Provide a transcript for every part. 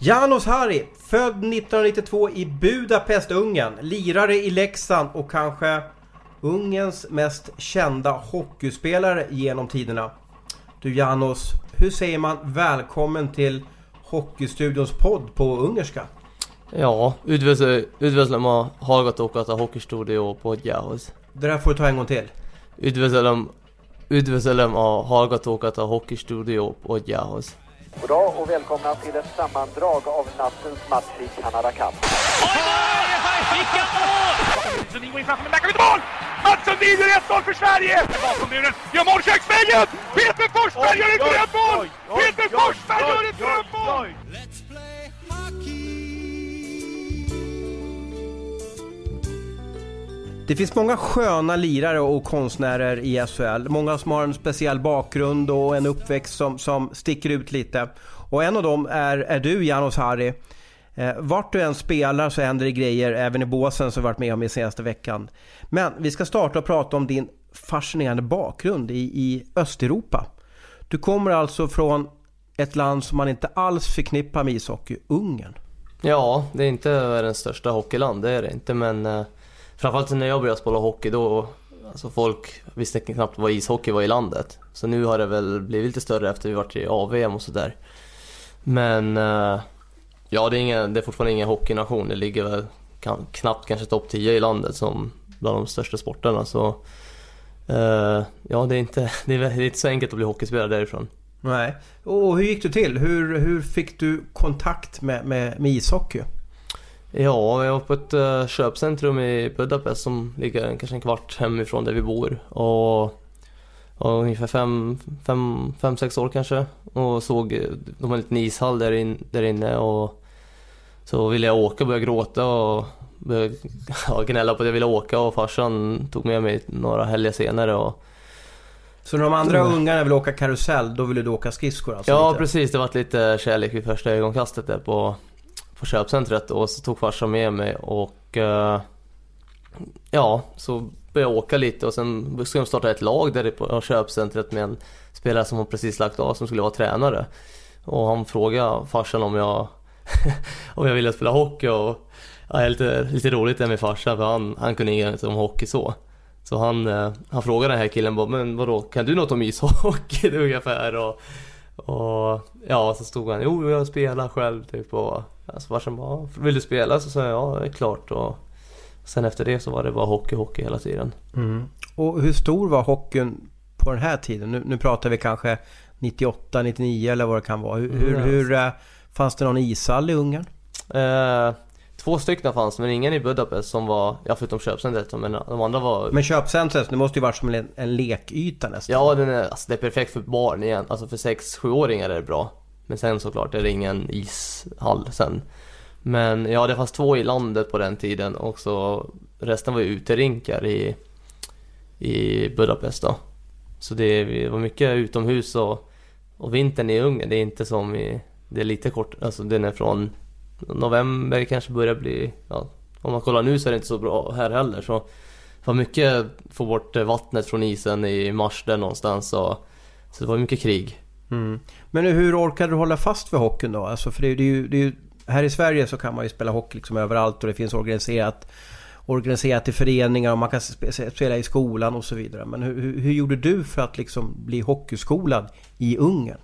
Janos Harry, född 1992 i Budapest, Ungern. Lirare i Leksand och kanske Ungerns mest kända hockeyspelare genom tiderna. Du Janos, hur säger man välkommen till Hockeystudions podd på ungerska? Ja, üdvözlöm a hallgatókat a Hockeystudio podjához. Det där får du ta en gång till. Üdvözlöm, üdvözlöm a hallgatókat a Hockeystudio podjához. Goddag och välkomna till ett sammandrag av nattens match i Canada Cup. Vilka mål! Sundin går in framför, men där kan vi mål! Mats Sundin gör 1-0 för Sverige! Bakom muren, gör mål köksvägen! Peter Forsberg gör ett drömmål! Peter Forsberg gör ett drömmål! Det finns många sköna lirare och konstnärer i SHL. Många som har en speciell bakgrund och en uppväxt som, som sticker ut lite. Och en av dem är, är du, Janos Harry. Eh, vart du än spelar så händer det grejer, även i båsen som vi varit med om i senaste veckan. Men vi ska starta och prata om din fascinerande bakgrund i, i Östeuropa. Du kommer alltså från ett land som man inte alls förknippar med ishockey, Ungern. Ja, det är inte världens största hockeyland, det är det inte men eh, Framförallt när jag började spela hockey då Alltså folk visste knappt vad ishockey var i landet. Så nu har det väl blivit lite större efter vi varit i AVM och sådär. Men eh, ja, det är, ingen, det är fortfarande ingen hockeynation. Det ligger väl kan, knappt kanske topp 10 i landet som bland de största sporterna. Så eh, ja, det är, inte, det är, det är inte så enkelt att bli hockeyspelare därifrån. Nej. Och hur gick du till? Hur, hur fick du kontakt med, med, med ishockey? Ja, jag var på ett uh, köpcentrum i Budapest som ligger kanske en kvart hemifrån där vi bor. Och, och ungefär fem, fem, fem, sex år kanske. Och såg, de har en liten ishall där, in, där inne och så ville jag åka och började gråta och började ja, gnälla på att jag ville åka och farsan tog med mig några helger senare och så när de andra mm. ungarna vill åka karusell, då ville du åka skridskor alltså? Ja lite. precis, det var lite kärlek vid första ögonkastet där på på köpcentret och så tog farsan med mig och eh, ja, så började jag åka lite och sen skulle de starta ett lag där på köpcentret med en spelare som hon precis lagt av som skulle vara tränare. Och han frågade farsan om jag, om jag ville spela hockey och ja, lite, lite roligt det med farsan för han, han kunde inget om hockey så. Så han, eh, han frågade den här killen bara, men vadå, kan du något om ishockey ungefär? Och, och ja, så stod han, jo jag spelar själv typ och Alltså farsan bara, vill du spela? Så sa jag, ja det är klart. Och sen efter det så var det bara hockey, hockey hela tiden. Mm. Och hur stor var hockeyn på den här tiden? Nu, nu pratar vi kanske 98, 99 eller vad det kan vara. Hur, mm, hur, hur äh, fanns det någon ishall i Ungern? Eh, två stycken fanns men ingen i Budapest som var, ja förutom köpcentret men de andra var... Men köpcentret, det måste ju varit som en, en lekyta nästan? Ja, den är, alltså, det är perfekt för barn igen. Alltså för 6-7-åringar är det bra. Men sen såklart är det ingen ishall sen. Men ja, det fanns två i landet på den tiden och så resten var ju uterinkar i, i Budapest då. Så det var mycket utomhus och, och vintern i Ungern, det är inte som i, det är lite kort, alltså den är från november kanske börjar bli, ja, om man kollar nu så är det inte så bra här heller så det var mycket få bort eh, vattnet från isen i mars där någonstans och, så det var mycket krig. Mm. Men hur orkade du hålla fast vid hockeyn då? Alltså för det, det, är ju, det är ju, här i Sverige så kan man ju spela hockey liksom överallt och det finns organiserat organiserat i föreningar och man kan spela i skolan och så vidare. Men hur, hur, hur gjorde du för att liksom bli hockeyskolad i Ungern?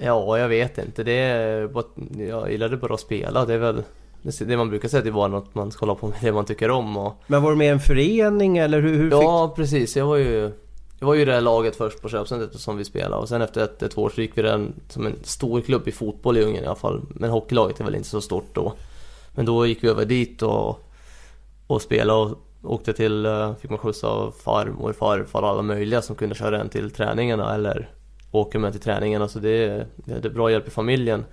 Ja, jag vet inte. Det är jag gillade bara att spela. Det är väl det man brukar säga det var något man ska hålla på med, det man tycker om. Och... Men var du med i en förening eller hur? hur ja, fick... precis. Jag var ju det var ju det här laget först på köpcentret som vi spelade och sen efter ett, ett år så gick vi den som en stor klubb i fotboll i Ungern i alla fall. Men hockeylaget är väl inte så stort då. Men då gick vi över dit och, och spelade och åkte till, eh, fick man skjuts av farmor, farfar och alla möjliga som kunde köra en till träningarna eller åka med till träningarna så det, det är bra hjälp i familjen.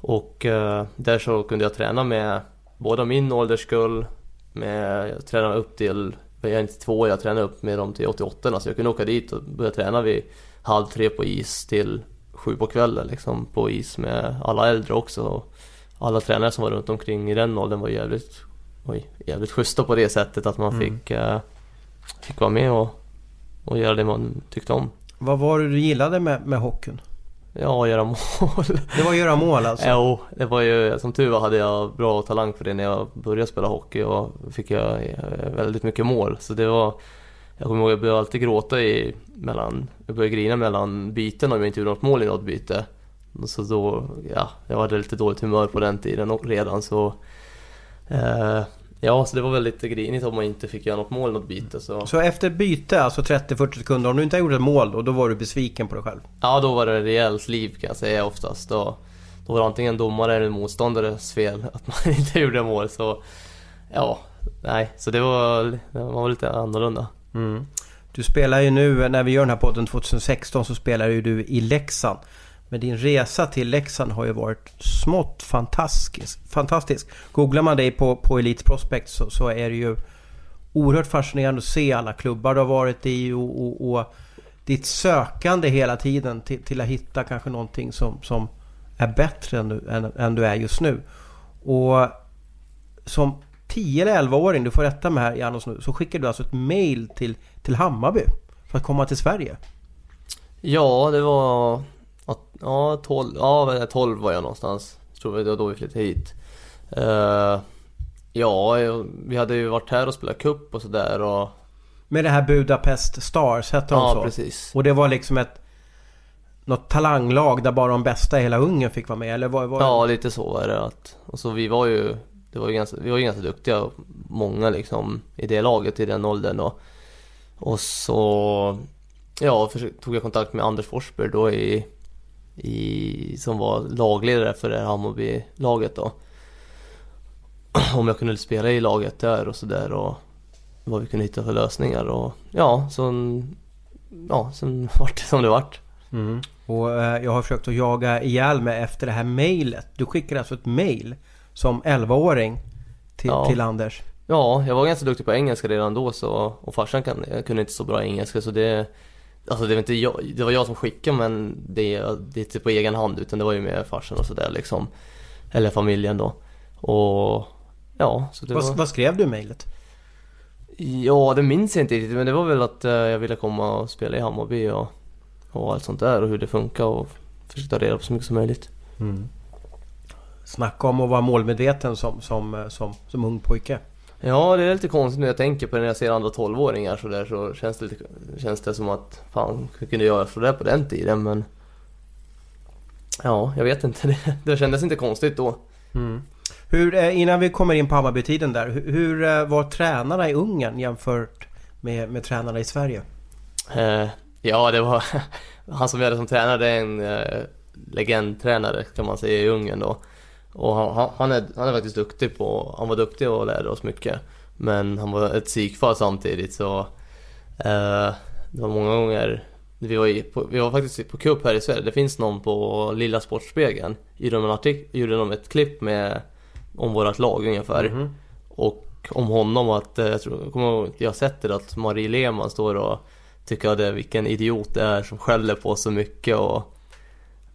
Och uh, där så kunde jag träna med båda min ålderskull, med, jag tränade upp till jag är 92 jag tränade upp med dem till 88 så jag kunde åka dit och börja träna vid halv tre på is till sju på kvällen liksom på is med alla äldre också. Och alla tränare som var runt omkring i den åldern var jävligt, oj, jävligt schyssta på det sättet att man mm. fick, uh, fick vara med och, och göra det man tyckte om. Vad var det du gillade med, med hockeyn? Ja, göra mål. Det var att göra mål alltså? Jo, det var ju, som tur var hade jag bra talang för det när jag började spela hockey och fick jag eh, väldigt mycket mål. Så det var, jag kommer ihåg jag började alltid gråta i mellan, jag började grina mellan byten om jag inte gjorde något mål i något byte. Så då, ja, jag hade lite dåligt humör på den tiden redan så eh, Ja, så det var väl lite grinigt om man inte fick göra något mål något byte så... Så efter byte, alltså 30-40 sekunder, om du inte gjort ett mål då, då var du besviken på dig själv? Ja, då var det rejält liv kan jag säga oftast. Då, då var det antingen domare eller motståndares fel att man inte gjorde mål. Så ja, nej, så det var, det var lite annorlunda. Mm. Du spelar ju nu, när vi gör den här podden 2016, så spelar ju du i Leksand. Men din resa till Leksand har ju varit smått fantastisk. fantastisk. Googlar man dig på, på Elite Prospect så, så är det ju oerhört fascinerande att se alla klubbar du har varit i och, och, och ditt sökande hela tiden till, till, att hitta kanske någonting som, som är bättre än du, än, än du är just nu. Och som 10 eller 11-åring, du får rätta mig här Janos nu, så skickade du alltså ett mail till, till Hammarby för att komma till Sverige. Ja, det var Ja, 12, ja, 12 var jag någonstans. Jag tror det var då vi flyttade hit. Uh, ja, vi hade ju varit här och spelat cup och sådär och... Med det här Budapest Stars, hette de ja, så? Ja, precis. Och det var liksom ett... Något talanglag där bara de bästa i hela Ungern fick vara med, eller var, var Ja, lite så var det. Att, och så vi var ju... Det var ju ganska, vi var ju ganska duktiga, många liksom, i det laget i den åldern och... Och så... Ja, tog jag kontakt med Anders Forsberg då i i, som var lagledare för det här Hammarby-laget då. Om jag kunde spela i laget där och sådär och vad vi kunde hitta för lösningar och ja, så ja, sen vart det som det vart. Mm. Och eh, jag har försökt att jaga ihjäl mig efter det här mejlet. Du skickade alltså ett mejl som 11-åring till, ja. till Anders? Ja, jag var ganska duktig på engelska redan då så, och farsan kan, kunde inte så bra engelska så det Alltså det var inte jag, det var jag som skickade men det, det är inte på egen hand utan det var ju med farsan och sådär liksom. Eller familjen då. Och ja, så det vad, var... vad skrev du i mejlet? Ja, det minns jag inte riktigt men det var väl att uh, jag ville komma och spela i Hammarby och, och allt sånt där och hur det funkar och försöka ta reda på så mycket som möjligt. Mm. Snacka om att vara målmedveten som, som, eh, som, som ung pojke. Ja, det är lite konstigt när jag tänker på det när jag ser andra 12-åringar så där så känns det, lite, känns det som att fan, hur kunde jag göra sådär på den tiden men... Ja, jag vet inte. Det, det kändes inte konstigt då. Mm. Hur, eh, innan vi kommer in på Hammarbytiden där. Hur, eh, var tränarna i Ungern jämfört med, med tränarna i Sverige? Eh, ja, det var... Han som vi hade som tränare är en eh, legendtränare kan man säga i Ungern då. Och han, han, är, han är faktiskt duktig på, han var duktig och lärde oss mycket. Men han var ett psykfall samtidigt så eh, det var många gånger vi var, på, vi var faktiskt på cup här i Sverige, det finns någon på Lilla Sportspegeln Gjorde de, en artik, gjorde de ett klipp med om vårat lag ungefär mm. Och om honom att, eh, jag tror, kommer ihåg, jag har sett det att Marie Lehmann står och tycker att det, vilken idiot det är som skäller på så mycket och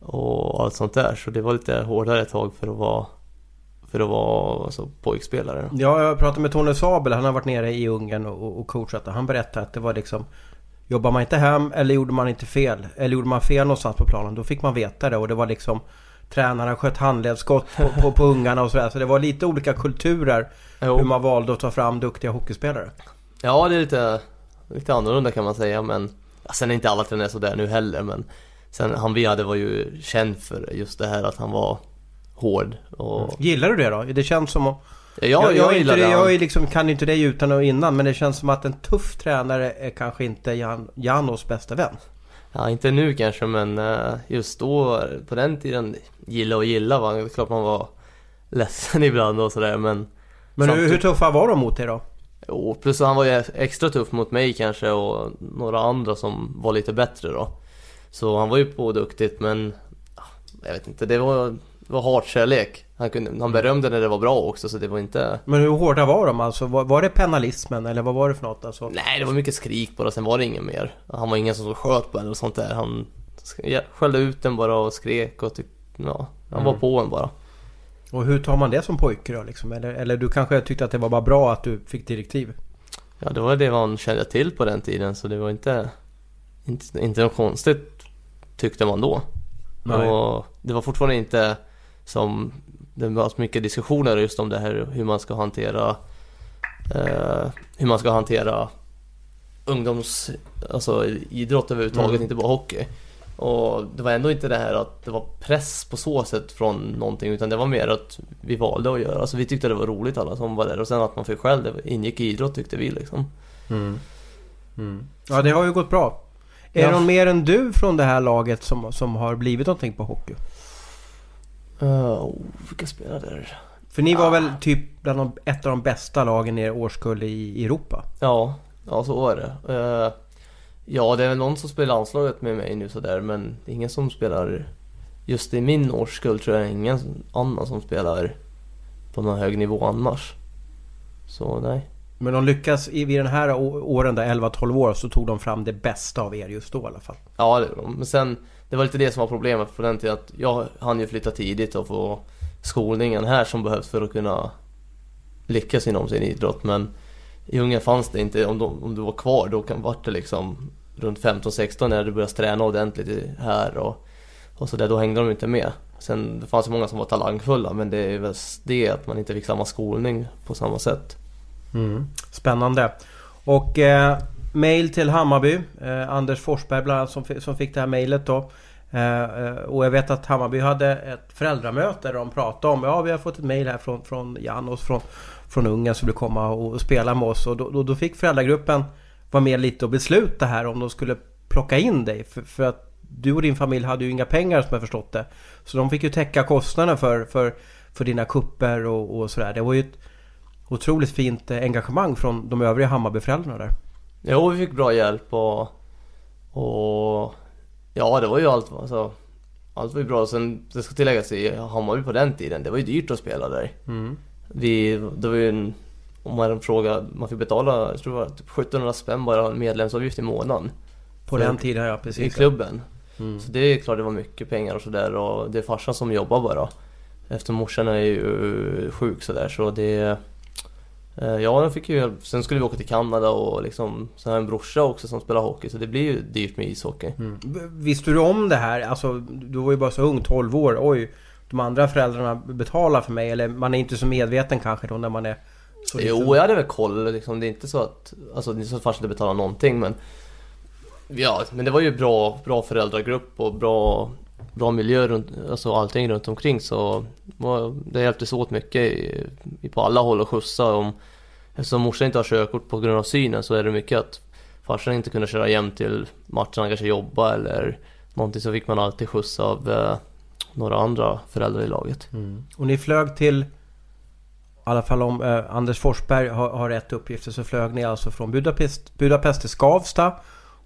och allt sånt där. Så det var lite hårdare ett tag för att vara för att vara alltså, pojkspelare. Ja, jag pratade med Tony Sabel. Han har varit nere i Ungern och, och coachat. Han berättade att det var liksom Jobbar man inte hem eller gjorde man inte fel Eller gjorde man fel någonstans på planen Då fick man veta det och det var liksom Tränarna sköt handledsskott på, på, på ungarna och sådär Så det var lite olika kulturer jo. Hur man valde att ta fram duktiga hockeyspelare Ja det är lite Lite annorlunda kan man säga men Sen är inte alla tränare sådär nu heller men Sen han vi hade var ju känd för just det här att han var hård och... Mm. Gillar du det då? Det känns som att... Ja, jag, jag, jag gillar det. Jag liksom, kan inte det utan och innan men det känns som att en tuff tränare är kanske inte Jan, Janos bästa vän. Ja, inte nu kanske men eh, just då på den tiden gilla och gilla var det klart man var ledsen ibland och sådär men... Men hur, hur tuffa var de mot dig då? Jo, plus han var ju extra tuff mot mig kanske och några andra som var lite bättre då. Så han var ju på duktigt men ah, jag vet inte, det var, det var hatkärlek. Han, kunde, han berömde när det var bra också så det var inte... Men hur hårda var de alltså? Var, var det penalismen eller vad var det för något alltså? Nej, det var mycket skrik bara, sen var det inget mer. Han var ingen som sköt på en eller sånt där. Han skällde ut den bara och skrek och tyck, ja, han mm. var på en bara. Och hur tar man det som pojke då liksom? Eller, eller du kanske tyckte att det var bara bra att du fick direktiv? Ja, det var det man kände till på den tiden så det var inte, inte, inte något konstigt tyckte man då. Nej. Och det var fortfarande inte som det var så mycket diskussioner just om det här hur man ska hantera eh, hur man ska hantera ungdoms, alltså idrott överhuvudtaget, Mm. inte bara hockey. Och det var ändå inte det här att det var press på så sätt från någonting utan det var mer att vi valde att göra, alltså vi tyckte det var roligt alla som var där och sen att man fick själv, det ingick i idrott tyckte vi liksom. Mm. Mm. Ja, det har ju gått bra. Är det någon mer än du från det här laget som, som har blivit någonting på hockey? Uh, oh, vilka spelare där? För ni var Ah. väl typ bland de, ett av de bästa lagen i er årskull i Europa? Ja, ja så var det. Eh, ja, det är väl någon som spelar landslaget med mig nu sådär men det är ingen som spelar Just i min årskull tror jag ingen annan som spelar på någon hög nivå annars. Så nej. Men de lyckas i, vid den här åren där 11-12 år så tog de fram det bästa av er just då i alla fall. Ja, det. Men sen, det var lite det som var problemet på den tiden att jag hann ju flytta tidigt och få skolningen här som behövs för att kunna lyckas inom sin idrott. Men i Ungern fanns det inte, om, de, om du var kvar då kan, vart det liksom runt 15-16 när du började träna ordentligt här och, och så där, då hängde de inte med. Sen det fanns ju många som var talangfulla men det är väl det att man inte fick samma skolning på samma sätt. Mm. Spännande. Och eh, mail till Hammarby. Eh, Anders Forsberg bland annat som, som fick det här mejlet då. Eh, eh, och jag vet att Hammarby hade ett föräldramöte där de pratade om Ja vi har fått ett mejl här från, från Janos från, från Ungern som vill komma och spela med oss. Och då, då, då fick föräldragruppen vara med lite och besluta här om de skulle plocka in dig. För, för att du och din familj hade ju inga pengar som jag förstått det. Så de fick ju täcka kostnaderna för, för, för dina kupper och, och sådär. Det var ju ett otroligt fint eh, engagemang från de övriga Hammarbyföräldrarna där. Jo, vi fick bra hjälp och, och ja, det var ju allt. Alltså, allt var ju bra. Sen, det ska tilläggas i Hammarby på den tiden, det var ju dyrt att spela där. Mm. Vi, det var ju en, om man frågar, man fick betala, jag tror det var typ 1700 spänn bara medlemsavgift i månaden. På den tiden ja, I precis. klubben. Mm. Så det är klart det var mycket pengar och sådär och det är farsan som jobbar bara. Eftersom morsan är ju sjuk sådär så det... eh, Ja, jag fick ju hjälp. Sen skulle vi åka till Kanada och liksom... Sen har jag en brorsa också som spelar hockey så det blir ju dyrt med ishockey. Mm. Visste du om det här? Alltså, du var ju bara så ung, 12 år. Oj, de andra föräldrarna betalar för mig. Eller man är inte så medveten kanske då när man är så liten. Jo, jag hade väl koll liksom. Det är inte så att... Alltså det är inte så att farsan inte betalar någonting men... Ja, men det var ju bra, bra föräldragrupp och bra, bra miljö runt, alltså allting runt omkring så det hjälptes åt mycket i, i, på alla håll och skjutsa. Om, eftersom morsan inte har körkort på grund av synen så är det mycket att farsan inte kunde köra hem till matcherna, kanske jobba eller någonting så fick man alltid skjuts av eh, några andra föräldrar i laget. Mm. Och ni flög till... I alla fall om eh, Anders Forsberg har, har rätt uppgifter så flög ni alltså från Budapest, Budapest till Skavsta.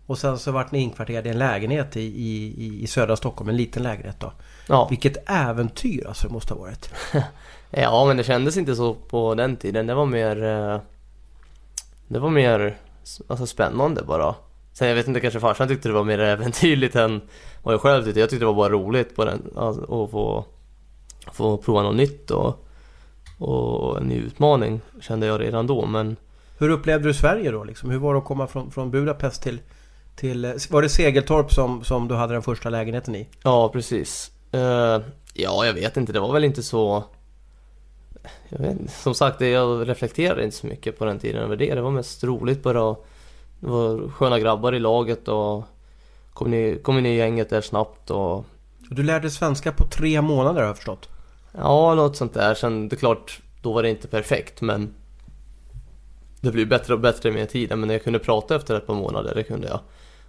Och sen så vart ni inkvarterade i en lägenhet i, i, i- södra Stockholm. En liten lägenhet då. Ja. Vilket äventyr alltså det måste ha varit. Ja, men det kändes inte så på den tiden. Det var mer... eh, Det var mer alltså, spännande bara. Sen jag vet inte, kanske farsan tyckte det var mer äventyrligt än vad jag själv tyckte. Jag tyckte det var bara roligt på den, alltså, att få, få prova något nytt och, och en ny utmaning kände jag redan då. Men Hur upplevde du Sverige då? Liksom? Hur var det att komma från, från Budapest till, till... Var det Segeltorp som, som du hade den första lägenheten i? ja, precis. Eh, ja, jag vet inte. Det var väl inte så... Jag vet, inte. som sagt, jag reflekterade inte så mycket på den tiden över det. Det var mest roligt bara. Det var sköna grabbar i laget och kom in, kom i gänget där snabbt och Och Du lärde svenska på tre månader har jag förstått. ja, något sånt där. Sen det är klart, då var det inte perfekt men det blev bättre och bättre med tiden. Men jag kunde prata efter ett par månader, det kunde jag.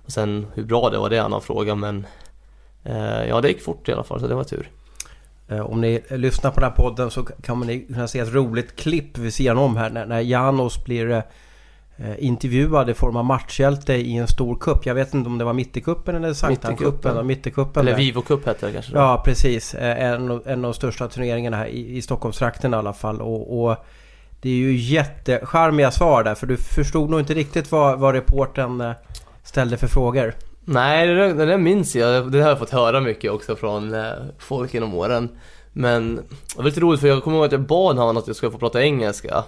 Och sen hur bra det var, det är en annan fråga men eh, ja, det gick fort i alla fall så det var tur. Eh, Om ni lyssnar på den här podden så kan ni kunna se ett roligt klipp vid sidan om här när, när Janos blir eh, intervjuad i form av matchhjälte i en stor kupp. Jag vet inte om det var Mittekuppen eller Sanktankuppen. Mittekuppen. Eller där. Vivo Cup hette det kanske då. Ja precis. Eh, En, av- en av de största turneringarna här i, i Stockholmstrakten i alla fall. Och, och det är ju jättecharmiga svar där. För du förstod nog inte riktigt vad, vad reporten ställde för frågor. Nej, det där, det där minns jag. Det har jag fått höra mycket också från eh, folk genom åren. Men det var lite roligt för jag kommer ihåg att jag bad honom att jag skulle få prata engelska.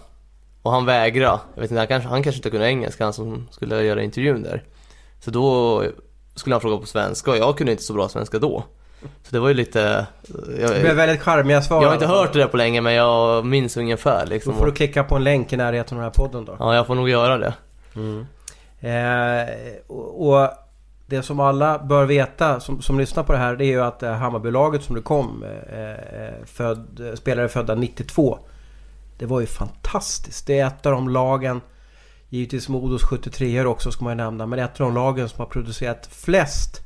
Och han vägrade. Jag vet inte, han kanske, han kanske inte kunde engelska, han som skulle göra intervjun där. Så då skulle han fråga på svenska och jag kunde inte så bra svenska då. Så det var ju lite... Jag, Det blev väldigt charmiga svar. jag har inte hört det där på länge men jag minns ungefär Då liksom. får du klicka på en länk i närheten av den här podden då. Ja, jag får nog göra det. Eh, och, och det som alla bör veta som, som lyssnar på det här det är ju att eh, som du kom eh, eh föd, eh, spelare födda 92. Det var ju fantastiskt. Det är ett av de lagen Givetvis Modos 73 också ska man ju nämna. Men ett av de lagen som har producerat flest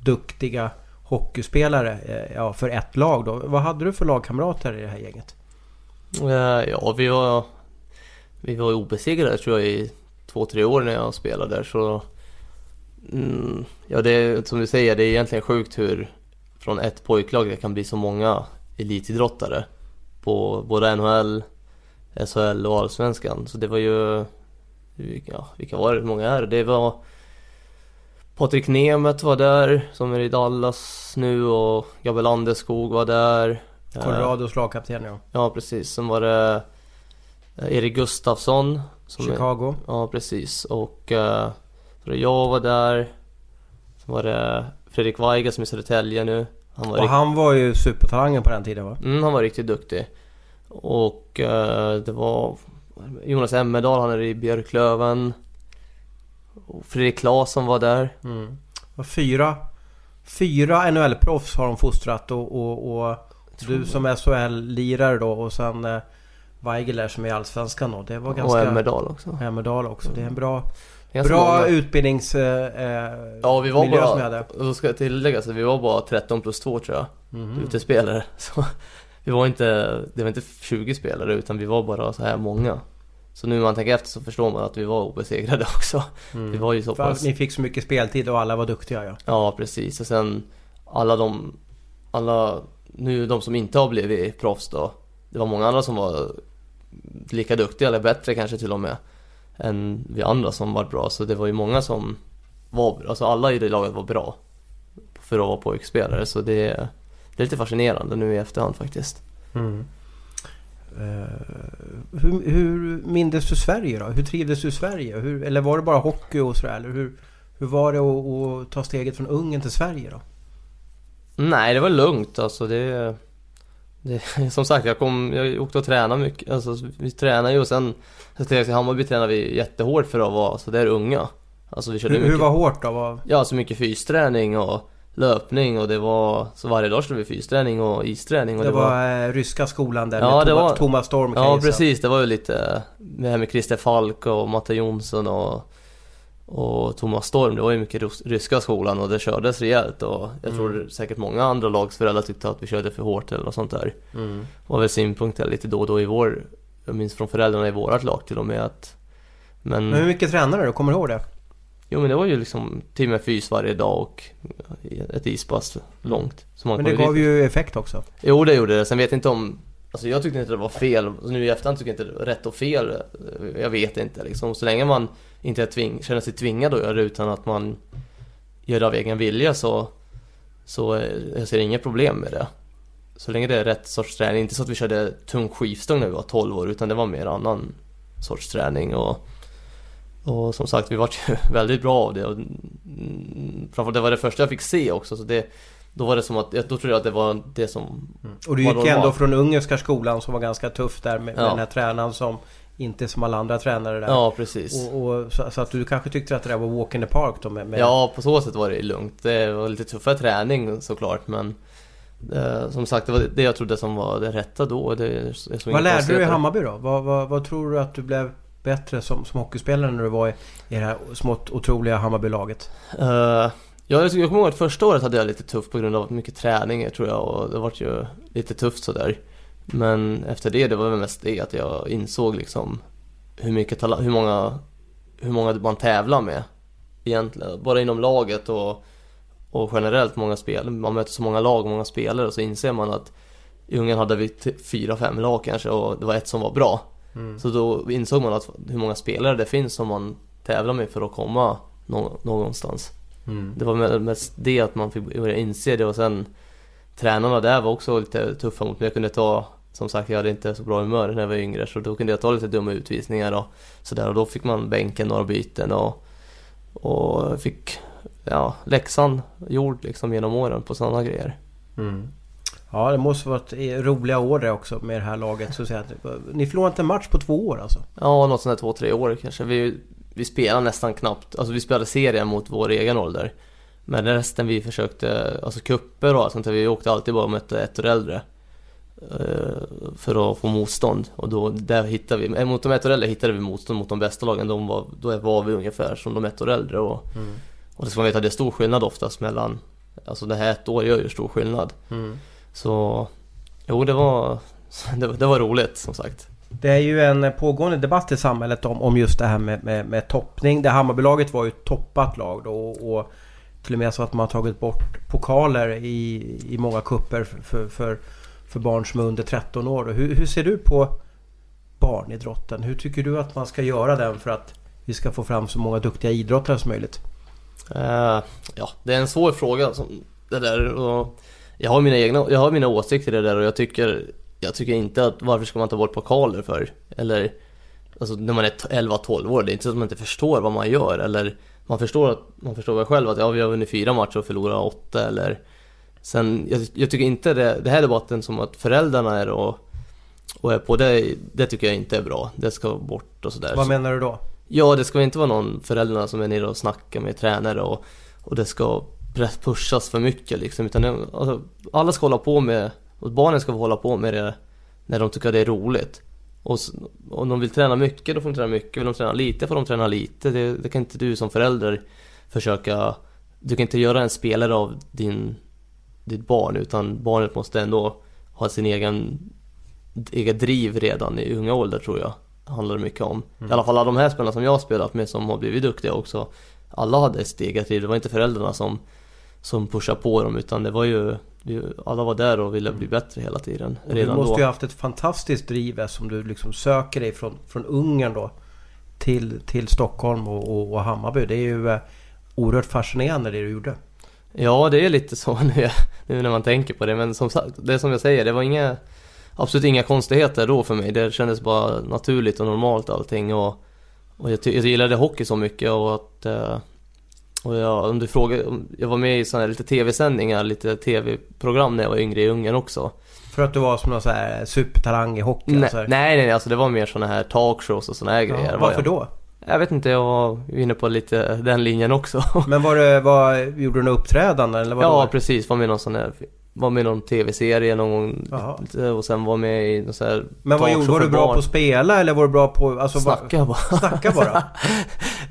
duktiga hockeyspelare eh, ja, för ett lag då. Vad hade du för lagkamrater i det här gänget? Eh, ja, vi var... Vi var obesegrade tror jag i två, tre år när jag spelade där så... Mm, ja, det är som du säger, det är egentligen sjukt hur från ett pojklag det kan bli så många elitidrottare. På både NHL, SHL och Allsvenskan. Så det var ju... Ja, vilka var det? Hur många är det? Det var... Patrik Nemeth var där, som är i Dallas nu och Gabriel Landeskog var där. Colorados lagkapten ja. Ja precis, sen var det eh, Erik Gustafsson som är, Chicago. Ja precis och det jag var där Sen var det Fredrik Weiga som är i Södertälje nu Han var, Och han var ju supertalangen på den tiden va? mm, han var riktigt duktig Och eh, det var Jonas Emmerdal, han är i Björklöven och Fredrik Claesson var där Mm. Och fyra, fyra NHL-proffs har de fostrat och, och, och du som SHL-lirare då och sen eh, Weigel där som är i Allsvenskan då. Det var och ganska... Emmerdal också Emmerdal också. Det är en bra, Ganska bra många. utbildnings... Eh, Ja vi var bara, som jag hade. och då ska jag tillägga så vi var bara 13 plus 2 tror jag Mhm. utespelare. Så vi var inte, det var inte 20 spelare utan vi var bara så här många. Så nu när man tänker efter så förstår man att vi var obesegrade också. Mm. Vi var ju så pass... Ni fick så mycket speltid och alla var duktiga ja. Ja precis och sen alla de, alla, nu de som inte har blivit proffs då. Det var många andra som var lika duktiga eller bättre kanske till och med. Än vi andra som var bra. Så det var ju många som var, alltså alla i det laget var bra. För att vara pojkspelare så det, det är lite fascinerande nu i efterhand faktiskt. Mm. Eh, hur, hur mindes du Sverige då? Hur trivdes du i Sverige? Hur, eller var det bara hockey och sådär? Eller hur, hur var det att, att ta steget från Ungern till Sverige då? Nej, det var lugnt alltså det... det som sagt, jag kom, jag åkte och tränade mycket, alltså vi tränade ju och sen... Till Hammarby tränade vi jättehårt för att vara så där unga. Alltså vi körde Hur, hur mycket... var hårt då? Vad, Ja, så mycket fysträning och löpning och det var... Så varje dag körde vi fysträning och isträning och det var, eh, ryska skolan där Ja, med det Thomas, var- Thomas Storm Ja precis, det var ju lite det här med Christer Falk och Matte Jonsson och, och Thomas Storm. Det var ju mycket rys- ryska skolan och det kördes rejält och jag Mm. tror säkert många andra lagsföräldrar tyckte att vi körde för hårt eller något sånt där. Mm. var väl synpunkter lite då och då i vår, jag minns från föräldrarna i vårat lag till och med att Men, Men hur mycket tränare du? Kommer du ihåg det? jo men det var ju liksom timme fys varje dag och ett ispass långt. Så man Men det gav dit. ju effekt också. Jo det gjorde det, sen vet jag inte om Alltså jag tyckte inte det var fel, alltså, nu i efterhand tycker jag inte det var rätt och fel. Jag vet inte liksom, så länge man inte är tving, känner sig tvingad att göra det utan att man Gör det av egen vilja så Så eh, jag ser inga problem med det. Så länge det är rätt sorts träning, inte så att vi körde tung skivstång när vi var 12 år utan det var mer annan sorts träning. Och Och som sagt vi var ju väldigt bra av det. Och mm, Framförallt det var det första jag fick se också. Så det då var det som att, jag- då trodde jag att det var det som Och du gick ju ändå normalt. från ungerska skolan som var ganska tuff där med, med Ja. den här tränaren som inte är som alla andra tränare där. Ja precis Och, och, så, så att du kanske tyckte att det där var walk in the park då med, med Ja, på så sätt var det lugnt. Det var lite tuffare träning såklart men eh, Som sagt, det var det jag trodde som var det rätta då. Det, inga Vad lärde du i. Hammarby då? Vad, vad, vad tror du att du blev bättre som, som hockeyspelare när du var i, i det här smått otroliga Hammarbylaget? Ja, jag, jag kommer ihåg att första året hade jag lite tufft på grund av mycket träning tror jag och det var ju lite tufft sådär. Men efter det, det var väl mest det att jag insåg liksom hur mycket tala- hur många, hur många man tävlar med egentligen. Bara inom laget och, och generellt många spel. Man möter så många lag och många spelare och så inser man att i Ungern hade vi t- fyra, fem lag kanske och det var ett som var bra. Så då insåg man att hur många spelare det finns som man tävlar med för att komma nå- någonstans. Det var me- mest det att man fick börja inse det och sen Tränarna där var också lite tuffa mot mig. Jag kunde ta Som sagt jag hade inte så bra humör när jag var yngre så då kunde jag ta lite dumma utvisningar och sådär och då fick man bänken några byten och Och fick Ja läxan gjord liksom genom åren på sådana grejer. Ja, det måste varit roliga år det också med det här laget. Så att säga. Ni förlorade inte en match på två år alltså? Ja, något sånt där två, tre år kanske. Vi, vi spelade nästan knappt, alltså vi spelade serien mot vår egen ålder. Men resten vi försökte, alltså kupper och allt sånt där, vi åkte alltid bara och mötte ett år äldre. eh, För att få motstånd och då, där hittade vi, eh, mot de ett år äldre hittade vi motstånd mot de bästa lagen. De var, då var vi ungefär som de ett år äldre och, och det ska man veta, det är stor skillnad oftast mellan, alltså det här ett år gör ju stor skillnad. Så, jo det var, det, var- det var roligt som sagt. Det är ju en pågående debatt i samhället om, om just det här med, med, med toppning. Det Hammarbylaget var ju ett toppat lag då och, och till och med så att man har tagit bort pokaler i, i många kupper för, för, för, barn som är under 13 år. Hur, hur ser du på barnidrotten? Hur tycker du att man ska göra den för att vi ska få fram så många duktiga idrottare som möjligt? Uh, ja, det är en svår fråga som det där och jag har mina egna, jag har mina åsikter i det där och jag tycker jag tycker inte att varför ska man ta bort pokaler för? Eller Alltså när man är 11-12 år, det är inte så att man inte förstår vad man gör eller Man förstår att, man förstår väl själv att ja vi har vunnit fyra matcher och förlorat åtta eller Sen, jag, jag tycker inte det, det här är debatten som att föräldrarna är och och är på det, det tycker jag inte är bra. Det ska bort och sådär. Vad menar du då? Ja, det ska inte vara någon föräldrarna som är nere och snackar med tränare och, och det ska pushas för mycket liksom. Utan det, alltså, alla ska hålla på med, och barnen ska få hålla på med det när de tycker att det är roligt. Och om de vill träna mycket, då får de träna mycket. Vill de träna lite, får de träna lite. Det, det kan inte du som förälder försöka... Du kan inte göra en spelare av din, ditt barn, utan barnet måste ändå ha sin egen, egen driv redan i unga ålder tror jag. Handlar det mycket om. I alla fall alla de här spelarna som jag har spelat med som har blivit duktiga också. Alla hade ett eget driv, det var inte föräldrarna som, som pushade på dem utan det var ju alla var där och ville bli bättre hela tiden. Du Redan måste då. ju ha haft ett fantastiskt driv som du liksom söker dig från, från Ungern då till, till Stockholm och, och, och Hammarby. Det är ju eh, oerhört fascinerande det du gjorde. Ja, det är lite så nu, nu när man tänker på det. Men som sagt, det som jag säger, det var inga Absolut inga konstigheter då för mig. Det kändes bara naturligt och normalt allting. Och, och jag, jag gillade hockey så mycket och att... eh, Och jag, om du frågar, jag var med i såna här lite tv-sändningar, lite tv-program när jag var yngre i Ungern också. För att du var som någon så här supertalang i hockey? Nej, alltså. nej, nej, alltså det var mer såna här talkshows och såna här grejer. ja, var varför jag. då? Jag vet inte, jag var inne på lite den linjen också. Men var det, var, gjorde du några uppträdanden eller vad Ja, precis. Var med någon sån här... Var med i någon tv-serie någon gång. Lite, Och sen var med i någon sån här... Men vad gjorde, var du bra barn. på att spela eller var du bra på... Alltså, Snacka bara. Snacka bara?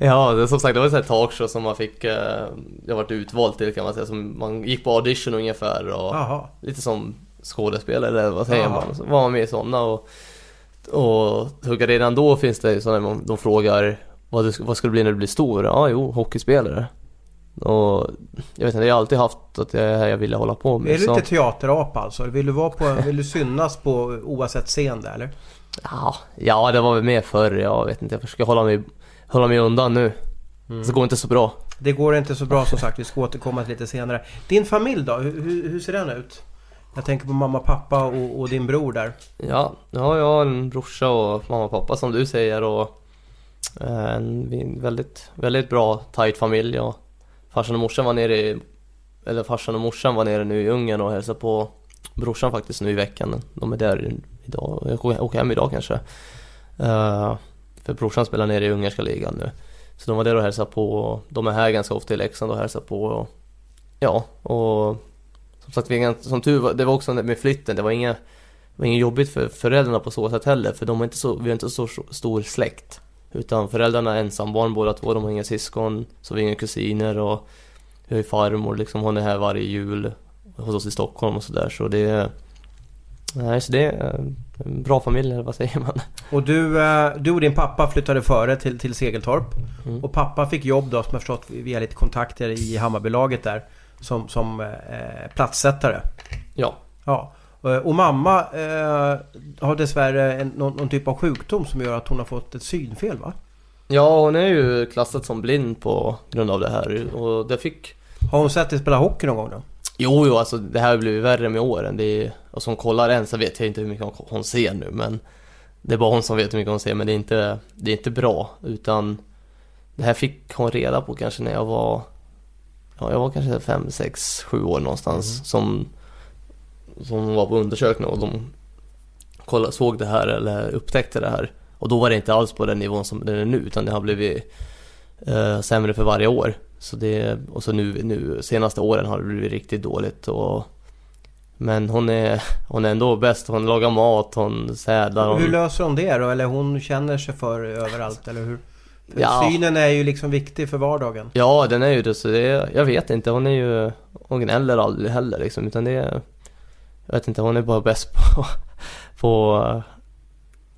ja, det, som sagt det var här talkshow som man fick... Eh, jag varit utvald till kan man säga. Som man gick på audition ungefär och... Jaha. Lite som skådespelare eller vad säger man? Så var man med i sådana och... Och hugga redan då finns det sådana de frågar vad, du, vad ska du bli när du blir stor? Ja, jo, hockeyspelare. Och jag vet inte, jag har alltid haft att det är det här jag ville hålla på med. Är du så- lite teaterapa alltså? Vill du, vara på, vill du synas på oavsett scen där eller? Ja, ja, det var väl mer förr. Jag vet inte, jag försöker hålla mig, hålla mig undan nu. Så det går inte så bra. Det går inte så bra som sagt. Vi ska återkomma till lite senare. Din familj då? Hur, hur, ser den ut? Jag tänker på mamma, pappa och, och din bror där. Ja, ja, jag har en brorsa och mamma och pappa som du säger och eh, en väldigt, väldigt bra, tight familj och farsan och morsan var nere i, eller farsan och morsan var nere nu i Ungern och hälsade på brorsan faktiskt nu i veckan. De är där idag, jag åker- hem idag kanske. Uh, för brorsan spelar nere i ungerska ligan nu. Så de var där och hälsade på och de är här ganska ofta i Leksand och hälsar på och ja, och som sagt, vi är ganska, som tur var, det var också med flytten, det var inga det var inget jobbigt för föräldrarna på så sätt heller, för de är inte så, vi är inte så stor släkt. Utan föräldrarna är ensambarn båda två, de har inga syskon, så vi har inga kusiner och vi har ju farmor liksom, hon är här varje jul hos oss i Stockholm och sådär, så det är... Nej, så det är en bra familj, eller vad säger man? Och du, eh, du och din pappa flyttade före till, till Segeltorp. Mm. Och pappa fick jobb då som jag förstått via lite kontakter i Hammarbylaget där. Som, som eh, platssättare. Ja, Ja. Eh, Och mamma eh, har dessvärre en, någon, någon typ av sjukdom som gör att hon har fått ett synfel va? ja hon är ju klassad som blind på grund av det här och det fick Har hon sett dig spela hockey någon gång då? Jo, jo, alltså det här har blivit värre med åren. Det är, och som kollar än så vet jag inte hur mycket hon, ser nu, men det är bara hon som vet hur mycket hon ser, men det är inte, det är inte bra, utan det här fick hon reda på kanske när jag var, ja, jag var kanske fem sex sju år någonstans, som som var på undersökning och de kollade, såg det här eller upptäckte det här. Och då var det inte alls på den nivån som den är nu utan det har blivit eh, sämre för varje år. Så det, och så nu, nu senaste åren har det blivit riktigt dåligt och men hon är, hon är ändå bäst. Hon lagar mat, hon städar. Hon... Hur löser hon det då? Eller hon känner sig för överallt, eller hur? För Ja. Synen är ju liksom viktig för vardagen. Ja, den är ju det. Så det jag vet inte. Hon är ju... Hon gnäller aldrig heller liksom. Utan det. Jag vet inte. Hon är bara bäst på... på,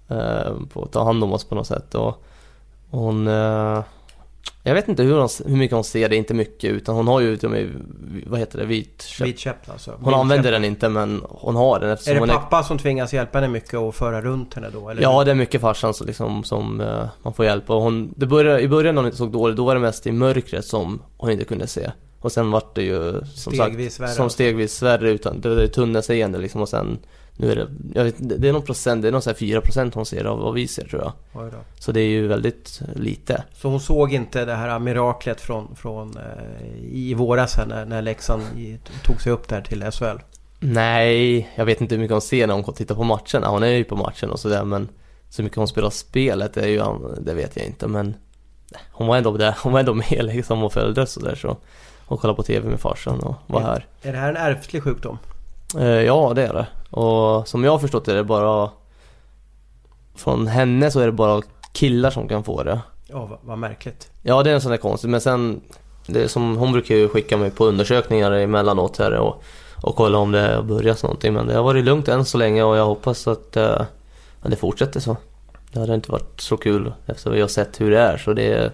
eh, på att ta hand om oss på något sätt. Och hon... Eh, jag vet inte hur, hon, hur mycket hon ser det. Inte mycket. Utan hon har ju... De, vad heter det? Vit käpp. Vit käpp alltså. Hon använder den inte men hon har den eftersom Är det pappa som tvingas hjälpa henne mycket och föra runt henne då? Eller? Ja, det är mycket farsan som, liksom, som eh, man får hjälp och hon, det började, I början när hon inte såg dåligt, då var det mest i mörkret som hon inte kunde se. Och sen vart det ju som Stegvis sagt, värre som alltså. stegvis värre utan det är tunnelseende liksom och sen nu är det, jag vet, det är någon procent, det är någon så här 4% hon ser av vad vi ser tror jag. Så det är ju väldigt lite. Så hon såg inte det här miraklet från, från eh, i våras här när, när Leksand tog sig upp där till SHL? Nej, jag vet inte hur mycket hon ser när hon tittar på matcherna. Hon är ju på matchen och sådär men så mycket hon spelar spelet, det, är ju, det vet jag inte men hon var ändå där, hon var ändå med liksom och följde sådär så. Hon kollade på TV med farsan och var Ja. här. Är det här en ärftlig sjukdom? Eh, ja, det är det. Och som jag har förstått det är det bara från henne så är det bara killar som kan få det. Ja, vad, vad märkligt. Ja, det är en sån där konstigt. Men sen, det som, hon brukar ju skicka mig på undersökningar emellanåt här och, och kolla om det har börjat någonting. Men det har varit lugnt än så länge och jag hoppas att, eh, det fortsätter så. Det hade inte varit så kul efter vi har sett hur det är så det, är-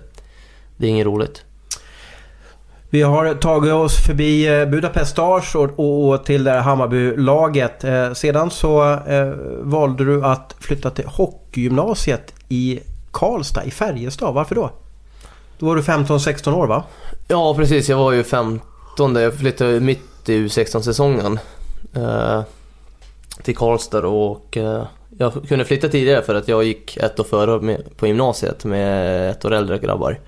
det är inget roligt. Vi har tagit oss förbi eh, Budapest Stars och, och, till det här Eh, sedan så eh, valde du att flytta till hockeygymnasiet i Karlstad i Färjestad. Varför då? Då var du 15-16 år va? Ja, precis. Jag var ju 15. Jag flyttade mitt i U16-säsongen eh, till Karlstad och eh, jag kunde flytta tidigare för att jag gick ett år före med, på gymnasiet med ett år äldre grabbar.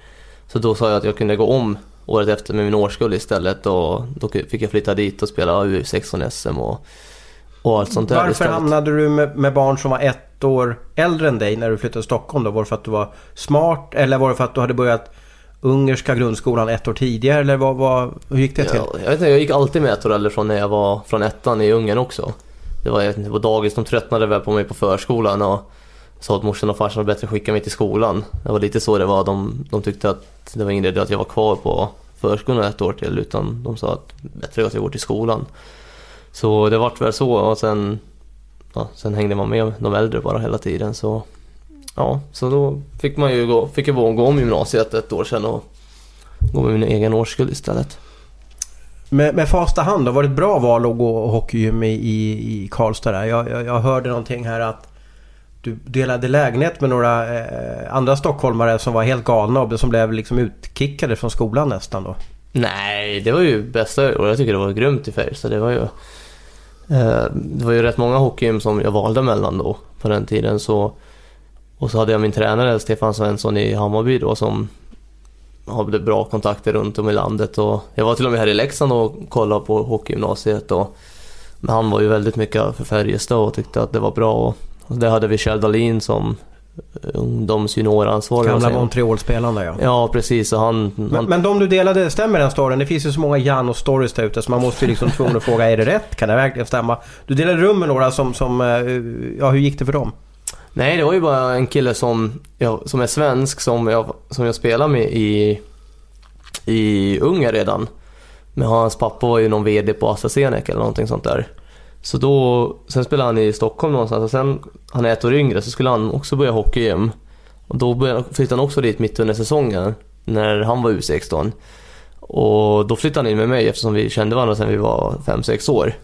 Så då sa jag att jag kunde gå om året efter med min årskull istället och då fick jag flytta dit och spela U16 SM och, och allt sånt där Varför istället. hamnade du med, med barn som var ett år äldre än dig när du flyttade till Stockholm då? Var det för att du var smart eller var det för att du hade börjat ungerska grundskolan ett år tidigare eller vad, vad, hur gick det till? Ja, jag, vet inte, jag gick alltid med ett år äldre från när jag var från ettan i Ungern också. Det var, jag vet inte, på dagis, de tröttnade väl på mig på förskolan och sa att morsan och farsan var bättre skicka mig till skolan. Det var lite så det var. De, de tyckte att det var ingen idé att jag var kvar på förskolan ett år till utan de sa att bättre att jag går till skolan. Så det vart väl så och sen, ja, sen hängde man med de äldre bara hela tiden så Ja, så då fick man ju gå, fick jag gå om gymnasiet ett år sedan och gå med min egen årskull istället. Med, med fasta hand då, var det ett bra val att gå hockeygym i, i, i Karlstad där? Jag, jag, jag hörde någonting här att du delade lägenhet med några eh, andra stockholmare som var helt galna och som blev liksom utkickade från skolan nästan då. Nej, det var ju bästa och jag tycker det var grymt i Färjestad. Det var ju... Eh, det var ju rätt många hockeygym som jag valde mellan då på den tiden så... Och så hade jag min tränare Stefan Svensson i Hammarby då som hade bra kontakter runt om i landet och jag var till och med här i Leksand och kollade på hockeygymnasiet och men han var ju väldigt mycket för Färjestad och tyckte att det var bra och, och där hade vi Kjell Dahlin som ungdomsjunioransvarig. Gamla Montreal-spelaren där ja. Ja precis och han... Men, han men de du delade, stämmer den storyn? Det finns ju så många Jan och stories där ute så man måste ju liksom tvungen att fråga är det rätt? Kan det verkligen stämma? Du delade rum med några som, som eh, ja hur gick det för dem? Nej, det var ju bara en kille som, ja, som är svensk som jag, som jag spelar med i, i Ungern redan. Men hans pappa var ju någon VD på AstraZeneca eller någonting sånt där. Så då, sen spelade han i Stockholm någonstans och sen, han är ett år yngre, så skulle han också börja hockeygym. Och då började, flyttade han också dit mitt under säsongen, när han var U16. Och då flyttade han in med mig eftersom vi kände varandra sedan vi var 5-6 år.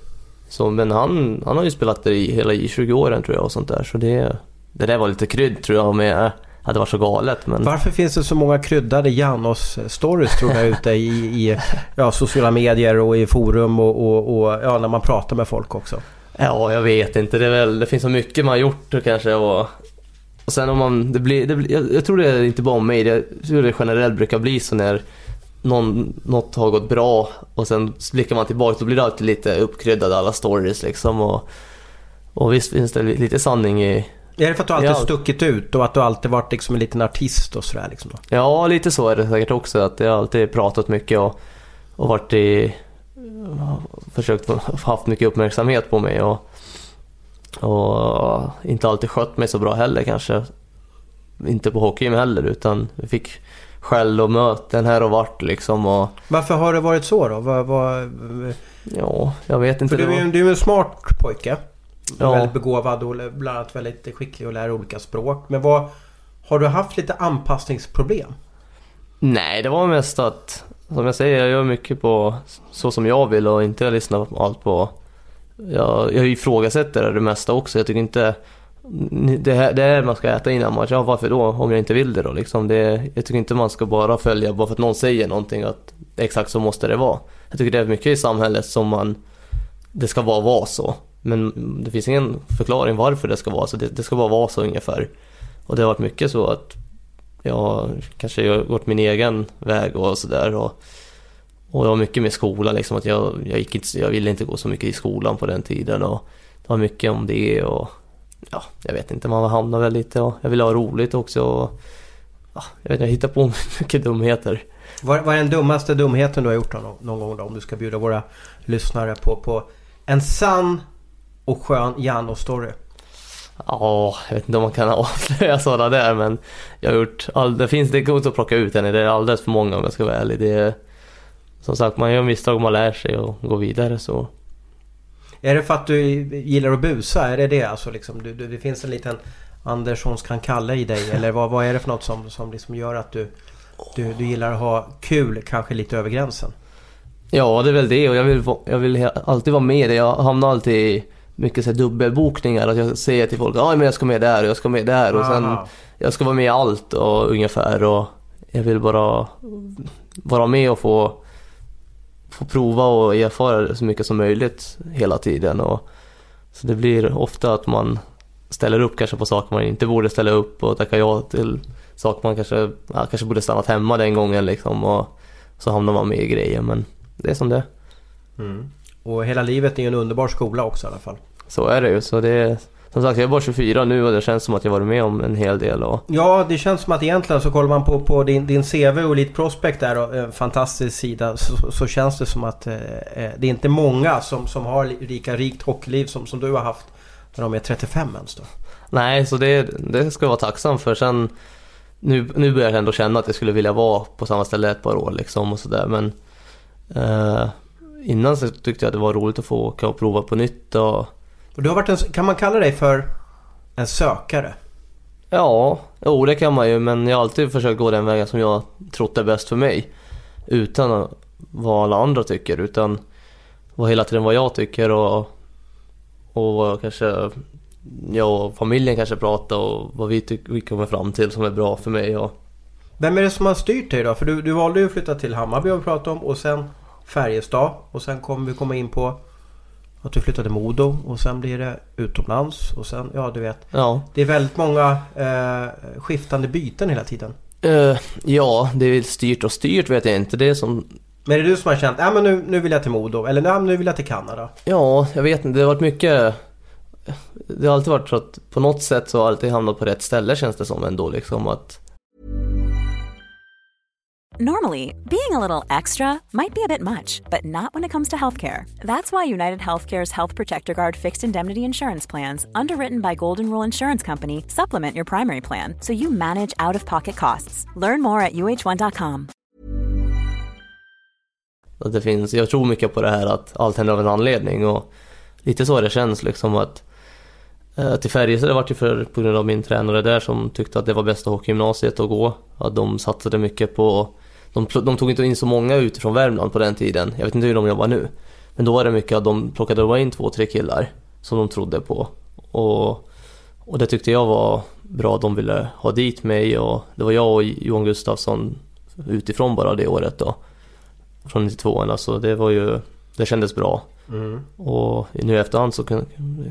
Så, men han, han har ju spelat där i hela I20-åren tror jag och sånt där. Så det, det där var lite krydd tror jag med att det var så galet. Men... Varför finns det så många kryddade Janos-stories tror jag ute i, i ja, sociala medier och i forum och, och, och ja, när man pratar med folk också? Ja, jag vet inte. Det, är väl, det finns så mycket man har gjort kanske och, och sen om man, det blir, det blir, jag, jag tror det är inte bara om mig, det, jag tror det generellt brukar bli så när någon, något har gått bra och sen blickar man tillbaka då blir det alltid lite uppkryddade alla stories liksom. Och, och visst finns det lite sanning i... Är det för att du alltid Ja. stuckit ut och att du alltid varit liksom en liten artist och sådär liksom då? Ja, lite så är det säkert också. Att jag har alltid pratat mycket och, och varit i... Försökt haft mycket uppmärksamhet på mig och, och inte alltid skött mig så bra heller kanske. Inte på hockeyn heller utan jag fick skäll och möten här och vart liksom och Varför har det varit så då? Vad, vad, ja, jag vet inte. för du är var- du är en smart pojke. Ja. Väldigt begåvad och bland annat väldigt skicklig att lära olika språk. Men vad... Har du haft lite anpassningsproblem? Nej, det var mest att, som jag säger, jag gör mycket på så som jag vill och inte lyssnar på allt på... Jag, jag ifrågasätter det mesta också. Jag tycker inte... Det här, det här man ska äta innan match, ja varför då? Om jag inte vill det då liksom. Det, jag tycker inte man ska bara följa bara för att någon säger någonting att exakt så måste det vara. Jag tycker det är mycket i samhället som man... Det ska bara vara så. Men det finns ingen förklaring varför det ska vara så. Det, det ska bara vara så ungefär. Och det har varit mycket så att jag kanske har gått min egen väg och sådär. Och, och det var mycket med skolan liksom. Att jag, jag, gick inte, jag ville inte gå så mycket i skolan på den tiden. Och det var mycket om det och ja, jag vet inte. Man hamnade väl lite och jag ville ha roligt också. Och, ja, jag vet inte, jag hittade på mycket dumheter. Vad, vad är den dummaste dumheten du har gjort någon, någon gång då? Om du ska bjuda våra lyssnare på, på en sann och skön Janno-story. Ja, jag vet inte om man kan avslöja sådana där men jag har gjort, all, det finns, det går inte att plocka ut än, det är alldeles för många om jag ska vara ärlig. Det är, som sagt, man gör misstag och man lär sig och går vidare så. Är det för att du gillar att busa? Är det det? Alltså liksom, du, du, det finns en liten Anderssons kan kalla i dig? Eller vad, vad är det för något som, som liksom gör att du, du, du gillar att ha kul, kanske lite över gränsen? Ja, det är väl det och jag vill, jag vill alltid vara med. Jag hamnar alltid i mycket så här dubbelbokningar. Att jag säger till folk att jag ska med där och jag ska med där och sen Aha. jag ska vara med i allt och ungefär och jag vill bara vara med och få, få prova och erfara så mycket som möjligt hela tiden. Och, så det blir ofta att man ställer upp kanske på saker man inte borde ställa upp och tackar ja till saker man kanske, ja, kanske borde stannat hemma den gången liksom och så hamnar man med i grejer men det är som det. Mm. Och hela livet är ju en underbar skola också i alla fall. Så är det ju. Så det är, som sagt, jag är bara 24 nu och det känns som att jag varit med om en hel del. Och, Ja, det känns som att egentligen så kollar man på, på din, din CV och Elite Prospect där och en fantastisk sida så, så känns det som att eh, eh, det är inte många som, som har li- lika rikt hockeyliv som, som du har haft när de är 35 ens då. nej, så det, det ska jag vara tacksam för. Sen, nu, nu börjar jag ändå känna att jag skulle vilja vara på samma ställe ett par år liksom och sådär. Men eh, innan så tyckte jag att det var roligt att få åka och prova på nytt. Och, Och du har varit en, kan man kalla dig för en sökare? ja, jo det kan man ju. Men jag har alltid försökt gå den vägen som jag trott är bäst för mig. Utan vad alla andra tycker. Utan vad hela tiden vad jag tycker och, och vad kanske jag och familjen kanske pratar och vad vi, tycker vi kommer fram till som är bra för mig. Och, Vem är det som har styrt dig då? För du, du valde ju att flytta till Hammarby har vi pratat om och sen Färjestad och sen kommer vi komma in på att du flyttade Modo och sen blir det utomlands och sen, ja du vet. ja, Det är väldigt många eh, skiftande byten hela tiden. Eh, ja, det är styrt och styrt vet jag inte. Det är som, Men är det du som har känt, ja men nu, nu vill jag till Modo eller "Nej, nu vill jag till Kanada? ja, jag vet inte. Det har varit mycket det har alltid varit så att på något sätt så har jag alltid hamnat på rätt ställe känns det som ändå liksom att Normally, being a little extra might be a bit much, but not when it comes to healthcare. That's why United Healthcare's Health Protector Guard fixed indemnity insurance plans, underwritten by Golden Rule Insurance Company, supplement your primary plan so you manage out of pocket costs. Learn more at uh1.com. Det finns, jag tror mycket på det här att allt händer av en anledning och lite så det känns liksom att eh, till Färjestad det var ju för, på grund av min tränare där som tyckte att det var bästa hockeygymnasiet att gå. Att de satsade mycket på, de, de tog inte in så många utifrån Värmland på den tiden. Jag vet inte hur de jobbar nu. Men då var det mycket att de plockade bara in två, tre killar som de trodde på. Och, och det tyckte jag var bra, de ville ha dit mig och det var jag och Johan Gustafsson utifrån bara det året då från 92 alltså det var ju, det kändes bra. Mm. Och nu i efterhand så kunde,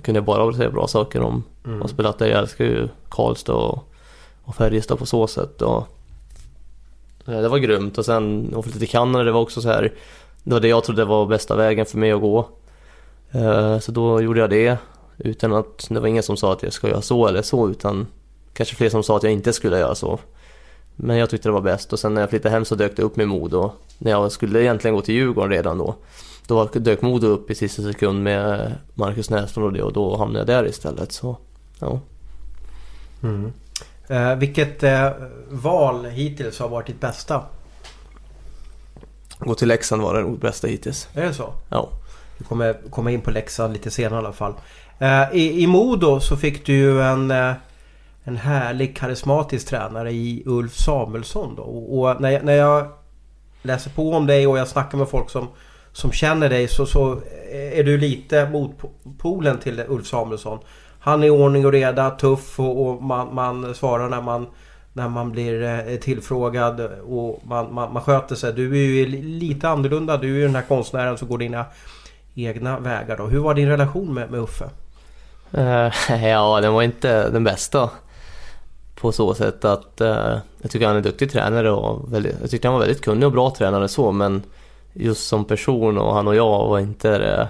kunde jag bara säga bra saker om Mm. och spelat där. Jag älskar ju Karlstad och, och Färjestad på så sätt. Och, Eh, det var grymt och sen att flytta till Kanada, det var också så här Det var det jag trodde var bästa vägen för mig att gå. Eh, så då gjorde jag det. Utan att, det var ingen som sa att jag ska göra så eller så utan Kanske fler som sa att jag inte skulle göra så. Men jag tyckte det var bäst och sen när jag flyttade hem så dök det upp med Modo. När jag skulle egentligen gå till Djurgården redan då. Då dök Modo upp i sista sekund med Marcus Näslund och det och då hamnade jag där istället. Så, ja. Mm. Eh, vilket eh, val hittills har varit ditt bästa? Gå till Leksand var det bästa hittills. Är det så? Ja. Vi kommer komma in på Leksand lite senare i alla fall. Eh, i, I Modo så fick du ju en, eh, en härlig karismatisk tränare i Ulf Samuelsson då. Och, och när, jag, när jag läser på om dig och jag snackar med folk som, som känner dig så, så är du lite motpolen till Ulf Samuelsson. Han är ordning och reda, tuff och, och man, man svarar när man när man blir eh, tillfrågad och man, man, man sköter sig. Du är ju lite annorlunda. Du är ju den här konstnären som går dina egna vägar då. Hur var din relation med, med Uffe? Eh, ja, den var inte den bästa. På så sätt att eh, jag tycker han är en duktig tränare och väldigt, jag tyckte han var väldigt kunnig och bra tränare så men just som person och han och jag var inte det,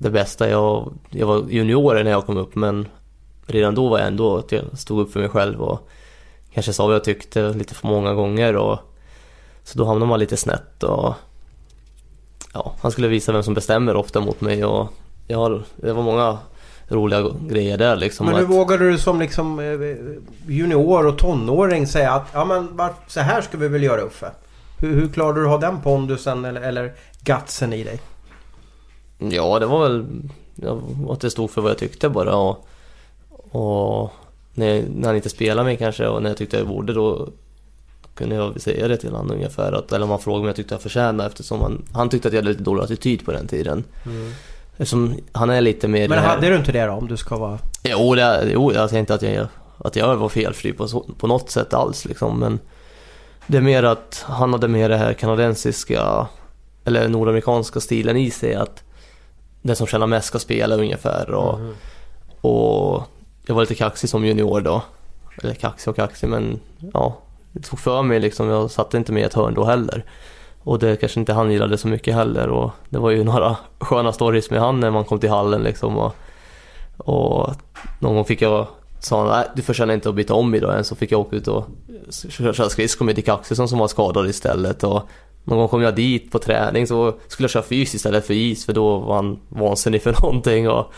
det bästa. Jag, jag var junior när jag kom upp men redan då var jag ändå att jag stod upp för mig själv och kanske sa vad jag tyckte lite för många gånger och så då hamnade man lite snett och ja, han skulle visa vem som bestämmer ofta mot mig och ja, det var många roliga grejer där liksom. Men hur att, vågade du som liksom eh, junior och tonåring säga att ja men så här ska vi väl göra Uffe? Hur, hur klarade du att ha den pondusen eller, eller gutsen i dig? Ja, det var väl att det stod för vad jag tyckte bara och, och när, jag, när han inte spelade mig kanske och när jag tyckte jag borde då kunde jag säga det till honom ungefär. Att, eller om han frågade om jag tyckte jag förtjänade eftersom han, han tyckte att jag hade lite dålig attityd på den tiden. Eftersom han är lite mer... Men hade du inte det då om du ska vara... Jo, det, jo jag tänkte att jag, att jag var felfri på, så- på något sätt alls liksom. Men det är mer att han hade mer det här kanadensiska eller nordamerikanska stilen i sig. Att den som tjänar mest ska spela ungefär. Och, och jag var lite kaxig som junior då. Eller kaxig och kaxig men ja, det tog för mig liksom. Jag satte inte med i ett hörn då heller. Och det kanske inte han gillade så mycket heller. Och det var ju några sköna stories med han när man kom till hallen liksom. Och, och någon gång fick jag sa han, nej du förtjänar inte att byta om idag än. Så fick jag åka ut och köra skridskor med Dick Axelsson som var skadad istället. Och någon gång kom jag dit på träning så skulle jag köra fys istället för is för då var han vansinnig för någonting. Och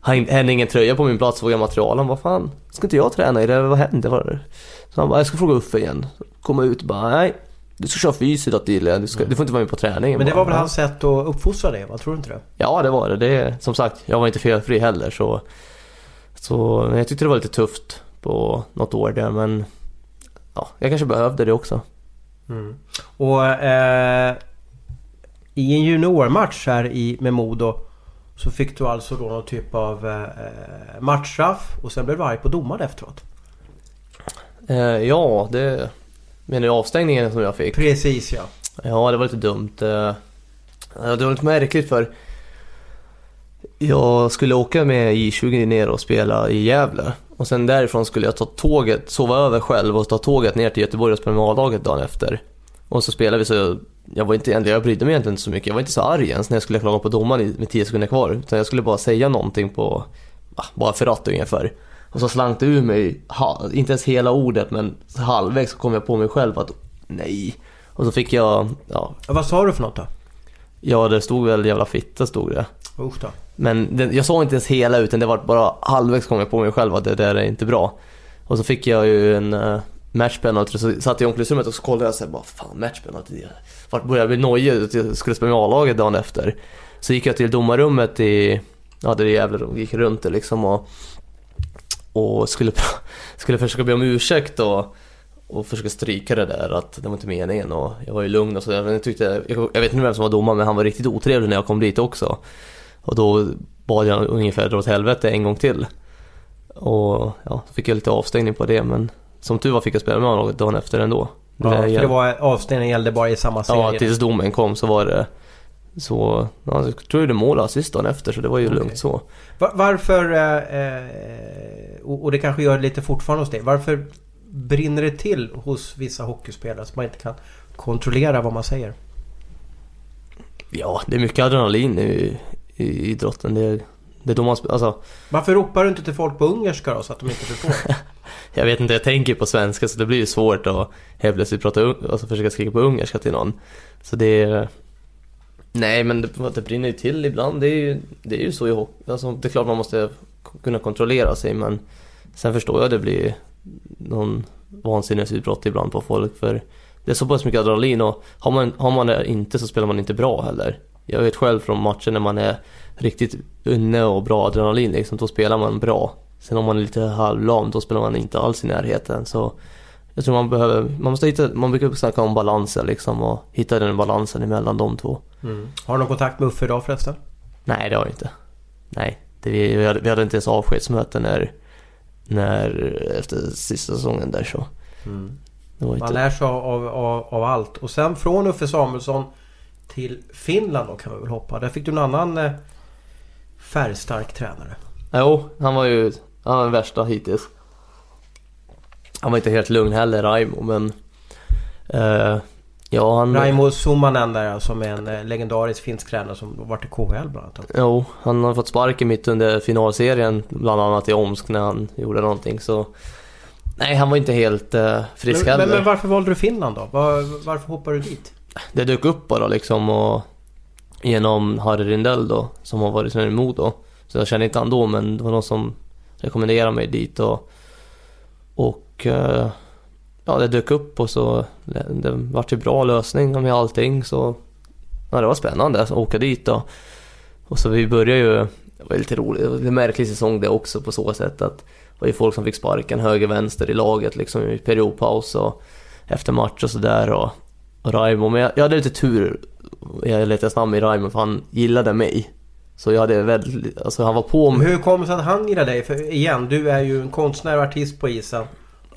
han hade ingen tröja på min plats, vågade jag material. Han bara, fan, ska inte jag träna i det? Vad hände? Vad? Så han bara, jag ska fråga Uffe igen. Komma ut och bara, nej. Du ska köra fys idag Dille, du, ska, du får inte vara med på träningen. Men det var väl hans sätt att uppfostra dig? Vad tror du inte det? Ja, det var det. det. Som sagt, jag var inte felfri heller så... Så jag tyckte det var lite tufft på något år där men... Ja, jag kanske behövde det också. Och eh, i en juniormatch här i, med Modo så fick du alltså då någon typ av eh, matchstraff och sen blev du arg på domaren efteråt. Eh, ja, det... Menar du avstängningen som jag fick? Precis ja. Ja, det var lite dumt. Eh, Det var lite märkligt för... Jag skulle åka med I20 ner och spela i Gävle. Och sen därifrån skulle jag ta tåget, sova över själv och ta tåget ner till Göteborg och spela med A-laget dagen efter. Och så spelade vi så... Jag var inte, jag brydde mig egentligen inte så mycket. Jag var inte så arg ens när jag skulle klaga på domaren med 10 sekunder kvar. Utan jag skulle bara säga någonting på... Bara för att ungefär. Och så slank det ur mig, inte ens hela ordet men halvvägs så kom jag på mig själv att nej. Och så fick jag, ja, Vad sa du för något då? ja det stod väl jävla fitta stod det. Usch då. Men den, jag såg inte ens hela utan det var bara halvvägs kom jag på mig själv att det där är inte bra. Och så fick jag ju en uh, matchpenalty så satt jag i omklädningsrummet och så kollade jag så här, bara fan matchpenalty. Vart började jag bli nojig att jag skulle spela med A-laget dagen efter. Så gick jag till domarrummet i, ja det är Gävle gick runt det liksom och, och skulle, skulle försöka be om ursäkt och, och försöka stryka det där att det var inte meningen och jag var ju lugn och så. Jag, tyckte, jag, jag vet inte vem som var domare men han var riktigt otrevlig när jag kom dit också. Och då bad jag ungefär dra åt helvete en gång till. Och ja, så fick jag lite avstängning på det men som tur var fick jag spela med honom dagen efter ändå. Ja, Det- för det var avstängningen gällde bara i samma serie. Ja, tills domen kom så var det så, ja, jag tror jag gjorde mål och assist dagen efter så det var ju Okej. lugnt så. Va- Varför, eh, eh, och och det kanske gör det lite fortfarande hos dig. Varför brinner det till hos vissa hockeyspelare som man inte kan kontrollera vad man säger? Ja, det är mycket adrenalin i, i idrotten. Det, det är då man... Alltså, Varför ropar du inte till folk på ungerska då så att de inte förstår? jag vet inte, jag tänker på svenska så det blir ju svårt att helt plötsligt prata, alltså försöka skrika på ungerska till någon. Så det är... Nej men det, det brinner ju till ibland, det är ju, det är ju så i hockey. Alltså, det är klart man måste kunna kontrollera sig men sen förstår jag att det blir någon vansinnesutbrott ibland på folk för det är så pass mycket adrenalin och har man, har man det inte så spelar man inte bra heller. Jag vet själv från matcher när man är riktigt inne och bra adrenalin liksom, då spelar man bra. Sen om man är lite halvlam, då spelar man inte alls i närheten. Så jag tror man behöver, man måste hitta, man brukar snacka om balansen liksom och hitta den balansen emellan de två. Mm. Har du någon kontakt med Uffe idag förresten? Nej, det har jag inte. Nej, det, vi, vi, hade, vi hade inte ens avskedsmöte när, när, efter sista säsongen där så. Det var Man lär sig av, av, av allt. Och sen från Uffe Samuelsson till Finland då kan vi väl hoppa. Där fick du en annan eh, färgstark tränare. jo, han var ju, han var den värsta hittills. Han var inte helt lugn heller, Raimo, men... Eh, ja, han... Raimo Summanen där som är en eh, legendarisk finsk tränare som varit i KHL bland annat. Jo, han har fått sparken mitt under finalserien, bland annat i Omsk när han gjorde någonting så... Nej, han var inte helt eh, frisk Men, men, heller. men varför valde du Finland då? Var, varför hoppade du dit? Det dök upp bara liksom och... Genom Harry Rindell då, som har varit med i Modo. Så jag kände inte han då, men det var någon som rekommenderade mig dit och... Och... Eh, ja, det dök upp och så... Det, det vart ju bra lösning med allting så... Ja, det var spännande att åka dit då. Och så vi började ju... Det var lite roligt, det var en märklig säsong det också på så sätt att... Det var ju folk som fick sparken höger, vänster i laget liksom i periodpaus och efter match och sådär och Raimo. Men jag, jag hade lite tur, jag letade snabbt med Raimo för han gillade mig. Så jag hade väldigt, alltså han var på mig. Hur kom det sig att han gillade dig? För igen, du är ju en konstnär och artist på isen.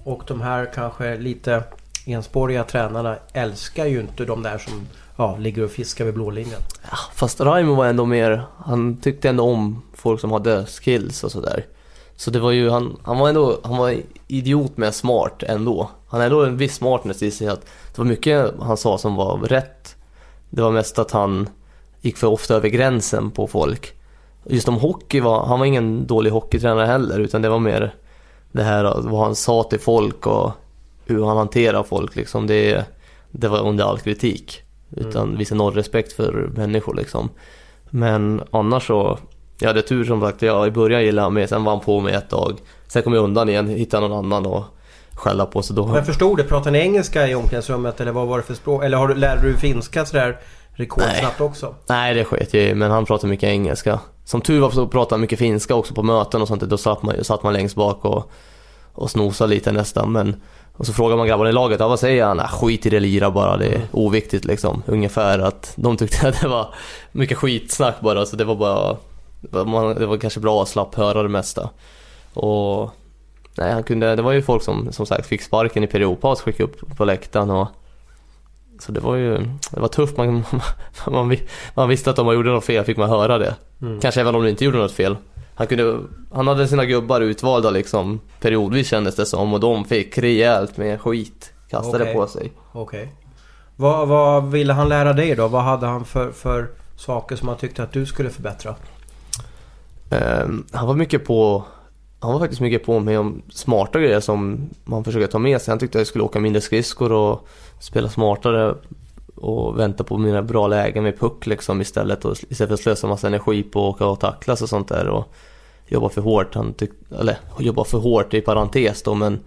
Och de här kanske lite enspåriga tränarna älskar ju inte de där som ja, ligger och fiskar vid blålinjen. Ja, fast Raimo var ändå mer, han tyckte ändå om folk som hade skills och sådär. Så det var ju, han, han var ändå, han var idiot med smart ändå. Han hade ändå en viss smartness i sig att det var mycket han sa som var rätt. Det var mest att han gick för ofta över gränsen på folk. Just om hockey var, han var ingen dålig hockeytränare heller utan det var mer det här vad han sa till folk och hur han hanterar folk liksom. Det, det var under all kritik. Utan visa noll respekt för människor liksom. Men annars så, jag hade tur som sagt. Jag i början gillade han mig, sen var han på mig ett tag. Sen kom jag undan igen, hittade någon annan och skälla på så då... Men förstod det. Pratade ni engelska i omklädningsrummet eller vad var det för språk? Eller har du, lärde du finska sådär rekordsnabbt också? Nej det sket jag men han pratade mycket engelska. Som tur var så pratade han mycket finska också på möten och sånt. Då satt man, satt man längst bak och, och snosade lite nästan. Men, och så frågar man grabbarna i laget, ja, vad säger han? Nej, skit i det, lira bara, det är oviktigt liksom. Ungefär att de tyckte att det var mycket skitsnack bara, så det var bara... Man, det var kanske bra att slapp höra det mesta. Och... Nej, han kunde, det var ju folk som som sagt fick sparken i periodpaus, skickade upp på läktaren och... Så det var ju, det var tufft. Man, man, man visste att om man gjorde något fel fick man höra det. Kanske även om de inte gjorde något fel. Han, kunde, han hade sina gubbar utvalda liksom periodvis kändes det som och de fick rejält med skit kastade Okej. på sig. Okej. Vad, vad ville han lära dig då? Vad hade han för, för saker som han tyckte att du skulle förbättra? Ehm, han var mycket på han var faktiskt mycket på mig om smarta grejer som man försöker ta med sig. Han tyckte att jag skulle åka mindre skridskor och spela smartare och vänta på mina bra lägen med puck liksom istället och istället för att slösa massa energi på att åka och tacklas och sånt där och jobba för hårt. Han tyckte, eller jobba för hårt i parentes då men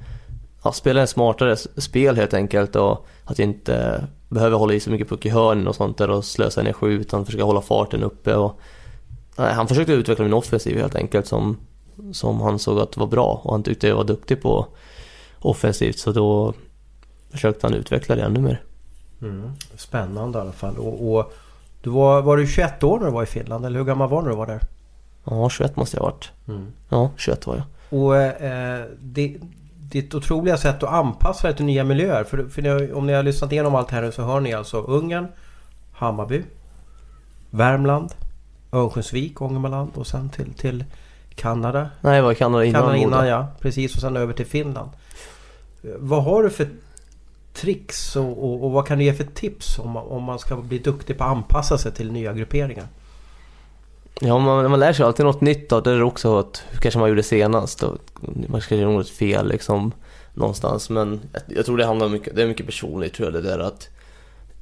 ja, spela en smartare spel helt enkelt och att inte behöva hålla i så mycket puck i hörnen och sånt där och slösa energi utan försöka hålla farten uppe och han försökte utveckla min offensiv helt enkelt som, som han såg att var bra och han tyckte jag var duktig på offensivt så då försökte han utveckla det ännu mer. Spännande i alla fall. Och, och du var, var du 21 år när du var i Finland? Eller hur gammal var du när du var där? Ja, 21 måste jag ha varit. Ja, 21 var jag. Och eh, det, ditt otroliga sätt att anpassa dig till nya miljöer. För, för ni, om ni har lyssnat igenom allt här nu så hör ni alltså Ungern, Hammarby, Värmland, Örnsköldsvik, Ångermanland och sen till, till Kanada. Nej, jag var Kanada innan. Kanada innan ja, precis. Och sen över till Finland. Vad har du för tricks och, och, och vad kan du ge för tips om om man ska bli duktig på att anpassa sig till nya grupperingar? Ja, man, man lär sig alltid något nytt av det är också att hur kanske man gjorde senast. Och man kanske gjorde något fel liksom någonstans. Men jag, jag tror det handlar mycket, det är mycket personligt tror jag det där att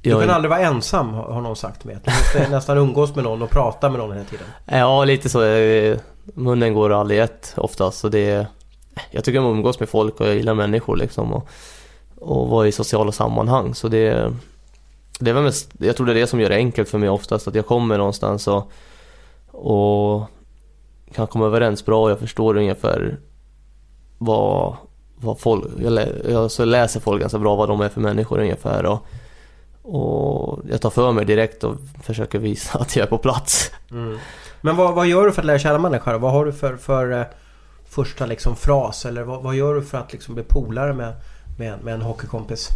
Du kan aldrig vara ensam har någon sagt med. Du måste nästan umgås med någon och prata med någon hela tiden. Ja, lite så. Munnen går aldrig ett oftast. Så det, jag tycker om att umgås med folk och jag gillar människor liksom. Och, och vara i sociala sammanhang. Så det, det är väl mest, jag tror det är det som gör det enkelt för mig oftast. Att jag kommer någonstans och, och kan komma överens bra. Jag förstår ungefär vad, vad folk, jag, lä, jag så läser folk ganska bra vad de är för människor ungefär. Och, och jag tar för mig direkt och försöker visa att jag är på plats. Men vad, vad gör du för att lära känna människor? Vad har du för, för eh, första liksom fras? Eller vad, vad gör du för att liksom bli polare med, med, med en hockeykompis?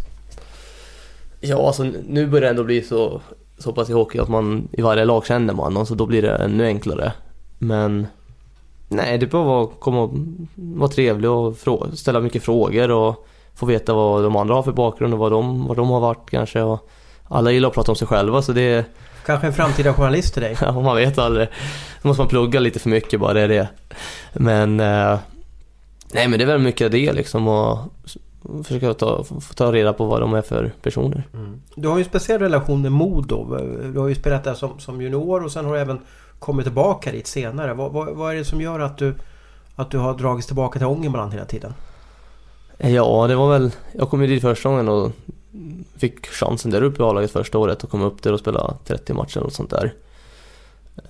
Ja, alltså nu börjar det ändå bli så, så pass i hockey att man i varje lag känner man någon, så då blir det ännu enklare. Men nej, det är bara att komma vara trevlig och frå- ställa mycket frågor och få veta vad de andra har för bakgrund och vad de, vad de har varit kanske. Och alla gillar att prata om sig själva så det Kanske en framtida journalist till dig? ja, man vet aldrig. Då måste man plugga lite för mycket bara, det är det. Men eh, nej, men det är väl mycket det liksom och försöka ta, få ta reda på vad de är för personer. Du har ju en speciell relation med Modo. Du har ju spelat där som, som junior och sen har du även kommit tillbaka dit senare. Vad, vad, vad är det som gör att du, att du har dragits tillbaka till Ångermanland hela tiden? Ja, det var väl... Jag kom ju dit första gången och fick chansen där uppe i A-laget första året och kom upp där och spela 30 matcher och sånt där.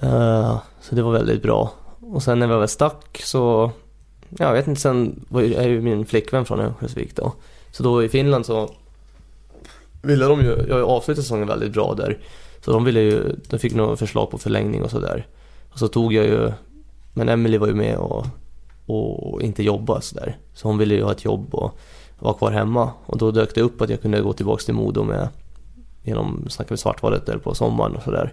Eh, så det var väldigt bra. Och sen när vi väl stack så... Jag vet inte, sen var ju, är ju min flickvän från Örnsköldsvik då. Så då i Finland så ville de ju... Jag avslutade säsongen väldigt bra där. Så de ville ju... De fick några förslag på förlängning och sådär. Och så tog jag ju... Men Emily var ju med och, och inte jobba sådär. Så hon ville ju ha ett jobb och vara kvar hemma. Och då dök det upp att jag kunde gå tillbaka till Modo med genom, snackade vi Svartvalet där på sommaren och sådär.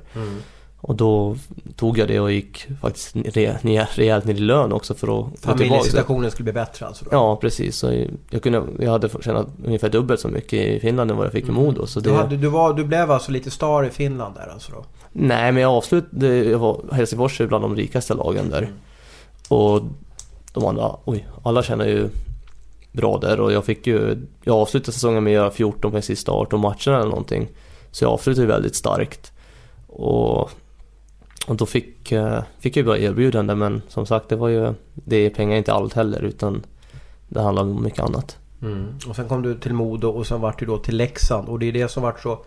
Och då tog jag det och gick faktiskt re, ner, rejält ner i lön också för att få tillbaka. Familjesituationen skulle bli bättre alltså? Då. Ja precis, så jag, kunde, jag hade tjänat ungefär dubbelt så mycket i Finland än vad jag fick i Modo. Så det, Du, hade, du, var, du blev alltså lite star i Finland där alltså då? Nej men jag avslutade, jag var, Helsingfors är bland de rikaste lagen där. Och de andra, oj, alla känner ju bra där och jag fick ju, jag avslutade säsongen med att göra 14 på sista 18 matcherna eller någonting. Så jag avslutade ju väldigt starkt. Och, och då fick, eh, fick jag ju bra erbjudande men som sagt det var ju, det är pengar inte allt heller utan det handlar om mycket annat. Mm. Och sen kom du till Modo och sen vart du då till Leksand och det är det som vart så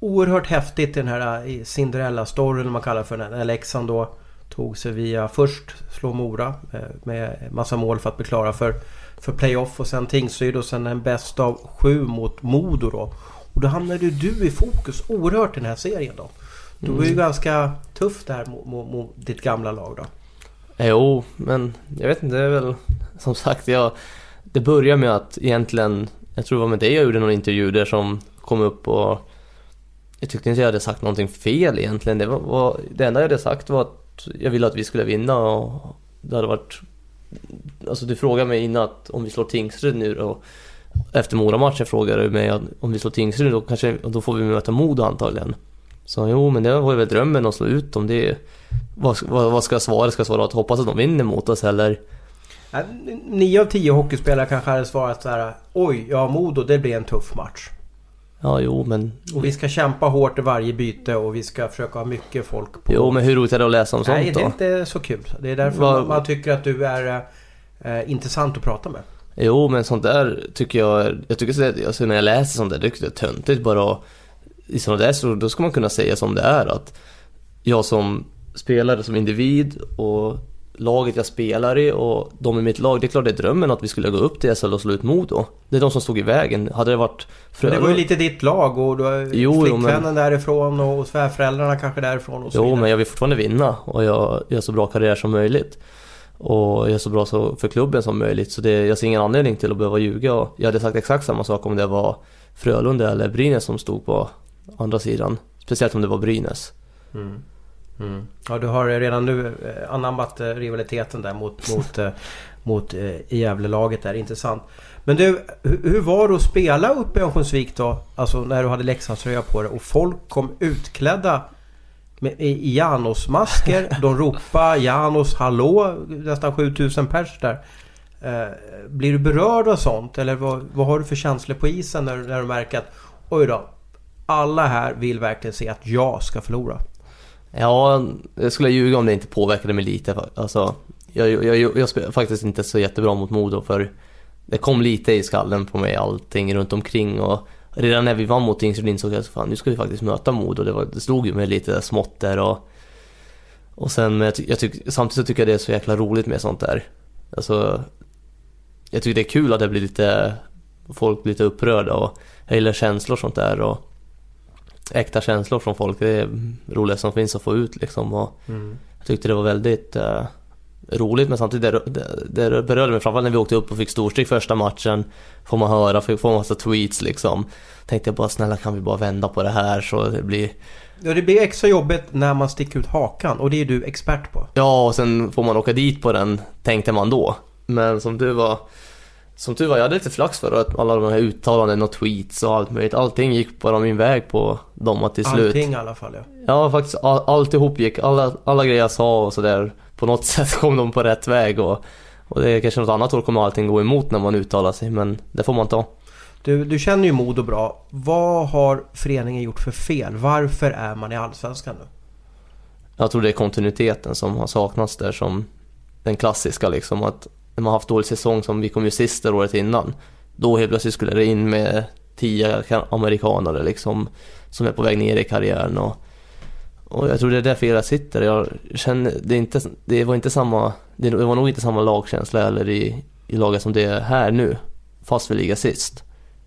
oerhört häftigt i den här eh, Cinderella-storyn man kallar för den. Leksand då tog sig via först slå Mora eh, med massa mål för att bli klara för, för playoff och sen Tingsryd och sen en bäst av sju mot Modo då. Och då hamnade ju du i fokus oerhört i den här serien då. Du var ju ganska tuff där mot, mot, mot ditt gamla lag då. Eh, Jo, men jag vet inte, det är väl som sagt, jag, det börjar med att egentligen, jag tror det var med dig jag gjorde någon intervju där som kom upp och jag tyckte inte jag hade sagt någonting fel egentligen. Det, var, var, det enda jag hade sagt var att jag ville att vi skulle vinna och det hade varit... Alltså du frågade mig innan att om vi slår Tingsryd nu då. Efter Mora-matchen frågade du mig att om vi slår Tingsryd då kanske, då får vi möta Modo antagligen. Så jo, men det var ju väl drömmen att slå ut dem. Det, vad, vad, vad ska jag svara? Ska jag svara att hoppas att de vinner mot oss eller? Nio av tio hockeyspelare kanske hade svarat så här. Oj, ja Modo det blir en tuff match. Ja, jo, men... Och vi ska kämpa hårt i varje byte och vi ska försöka ha mycket folk på. Jo, men hur roligt är det att läsa om sånt Nej, det är då? inte så kul. Det är därför Vad- man, tycker att du är eh, intressant att prata med. Jo, men sånt där tycker jag Jag tycker så där, alltså när jag läser sånt där, det är töntigt bara att- I sådana där så då ska man kunna säga som det är att Jag som spelare, som individ och laget jag spelar i och de i mitt lag, det är klart det är drömmen att vi skulle gå upp till SHL och slå ut Modo. Det är de som stod i vägen. Hade det varit Men det var ju Frölunda- lite ditt lag och du har Jo, flickvännen men- därifrån och svärföräldrarna kanske därifrån och så Jo, vidare. men jag vill fortfarande vinna och jag gör så bra karriär som möjligt. Och gör så bra för klubben som möjligt. Så det, jag ser ingen anledning till att behöva ljuga. Och jag hade sagt exakt samma sak om det var Frölunda eller Brynäs som stod på andra sidan. Speciellt om det var Brynäs. Mm. Ja, du har redan nu eh, anammat eh, rivaliteten där mot, mot, eh, mot Gävlelaget där. Intressant. Men du, hur, var det att spela uppe i Örnsköldsvik då? Alltså när du hade Leksandströja på dig och folk kom utklädda med, i, Janos-masker. De ropade Janos hallå, nästan 7000 pers där. Blir du berörd av sånt? Eller vad, vad har du för känslor på isen när, när du märker att oj då, alla här vill verkligen se att jag ska förlora? Ja, jag skulle ljuga om det inte påverkade mig lite. Alltså, jag, jag, jag, jag spelade faktiskt inte så jättebra mot Modo för det kom lite i skallen på mig allting runt omkring och redan när vi vann mot Tingsryd insåg jag att fan, nu ska vi faktiskt möta Modo. Det, var, det slog ju mig lite smått där och, och sen men jag, jag tyck, samtidigt så tycker jag det är så jäkla roligt med sånt där. Alltså, jag tycker det är kul att det blir lite, folk blir lite upprörda och jag gillar känslor och sånt där och äkta känslor från folk. Det är roligt som finns att få ut liksom och Mm. jag tyckte det var väldigt eh, roligt men samtidigt det, det, det berörde mig framförallt när vi åkte upp och fick storstryk första matchen. Får man höra, får massa tweets liksom. Tänkte jag bara snälla kan vi bara vända på det här så det blir Ja, det blir extra jobbigt när man sticker ut hakan och det är du expert på. Ja, och sen får man åka dit på den, tänkte man då. Men som du var, som tur var, jag hade lite flax för att alla de här uttalanden och tweets och allt möjligt, allting gick bara min väg på dem till slut. Allting i alla fall ja. Ja, faktiskt all, alltihop gick, alla, alla grejer jag sa och sådär, på något sätt kom de på rätt väg och, och det är kanske något annat år kommer allting gå emot när man uttalar sig, men det får man ta. Du, du känner ju Modo bra. Vad har föreningen gjort för fel? Varför är man i Allsvenskan nu? Jag tror det är kontinuiteten som har saknats där som den klassiska liksom att när man haft dålig säsong som vi kom ju sist året innan då helt plötsligt skulle det in med tio amerikanare liksom som är på väg ner i karriären och, och jag tror det är där felet sitter. Jag känner, det, inte, det var inte samma, det var nog inte samma lagkänsla eller i, i laget som det är här nu fast vi ligger sist.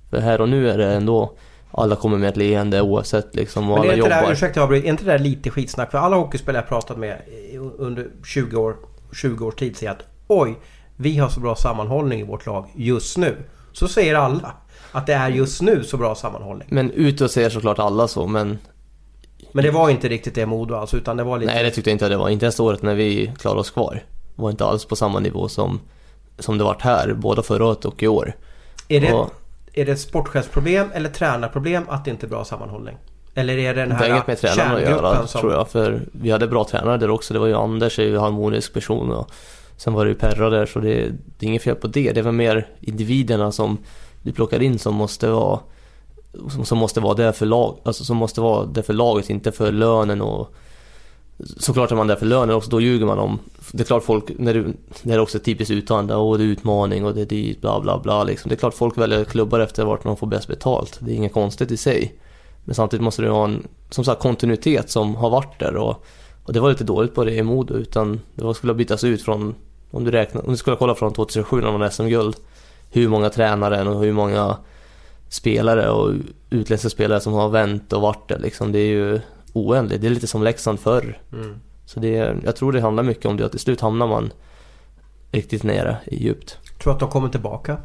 För här och nu är det ändå alla kommer med ett leende oavsett liksom och alla jobbar. där, ursäkta jag är inte det där lite skitsnack? För alla hockeyspelare jag pratat med under 20 år, 20 års tid säger att oj, vi har så bra sammanhållning i vårt lag just nu. Så säger alla. Att det är just nu så bra sammanhållning. Men utåt ser såklart alla så men Men det var inte riktigt det Modo alltså, utan det var lite... Nej det tyckte jag inte det var. Inte ens året när vi klarade oss kvar. Det var inte alls på samma nivå som, som det varit här, både förra året och i år. är, det, Och är det ett sportchefsproblem eller tränarproblem att det inte är bra sammanhållning? Eller är det den det har här inget med tränarna att göra som... tror jag. För vi hade bra tränare där också. Det var ju Anders, är ju harmonisk person och sen var det ju Perra där så det, det är inget fel på det. Det är väl mer individerna som du plockar in som måste vara som, som måste vara där för lag, alltså som måste vara där för laget, inte för lönen och Såklart är man där för lönen också, då ljuger man om Det är klart folk, när du, det är också ett typiskt uttalande, åh det är utmaning och det är dit, bla bla bla liksom. Det är klart folk väljer klubbar efter vart de får bäst betalt, det är inget konstigt i sig Men samtidigt måste du ha en, som sagt kontinuitet som har varit där och, och det var lite dåligt på det i Modo utan det var, skulle bytas ut från om du räknar, om du skulle kolla från 2007 när man vann SM-guld Hur många tränare och hur många spelare och utländska spelare som har vänt och varit där liksom. Det är ju oändligt. Det är lite som Leksand förr. Mm. Så det är, jag tror det handlar mycket om det att till slut hamnar man riktigt nere i djupt. Tror att de kommer tillbaka?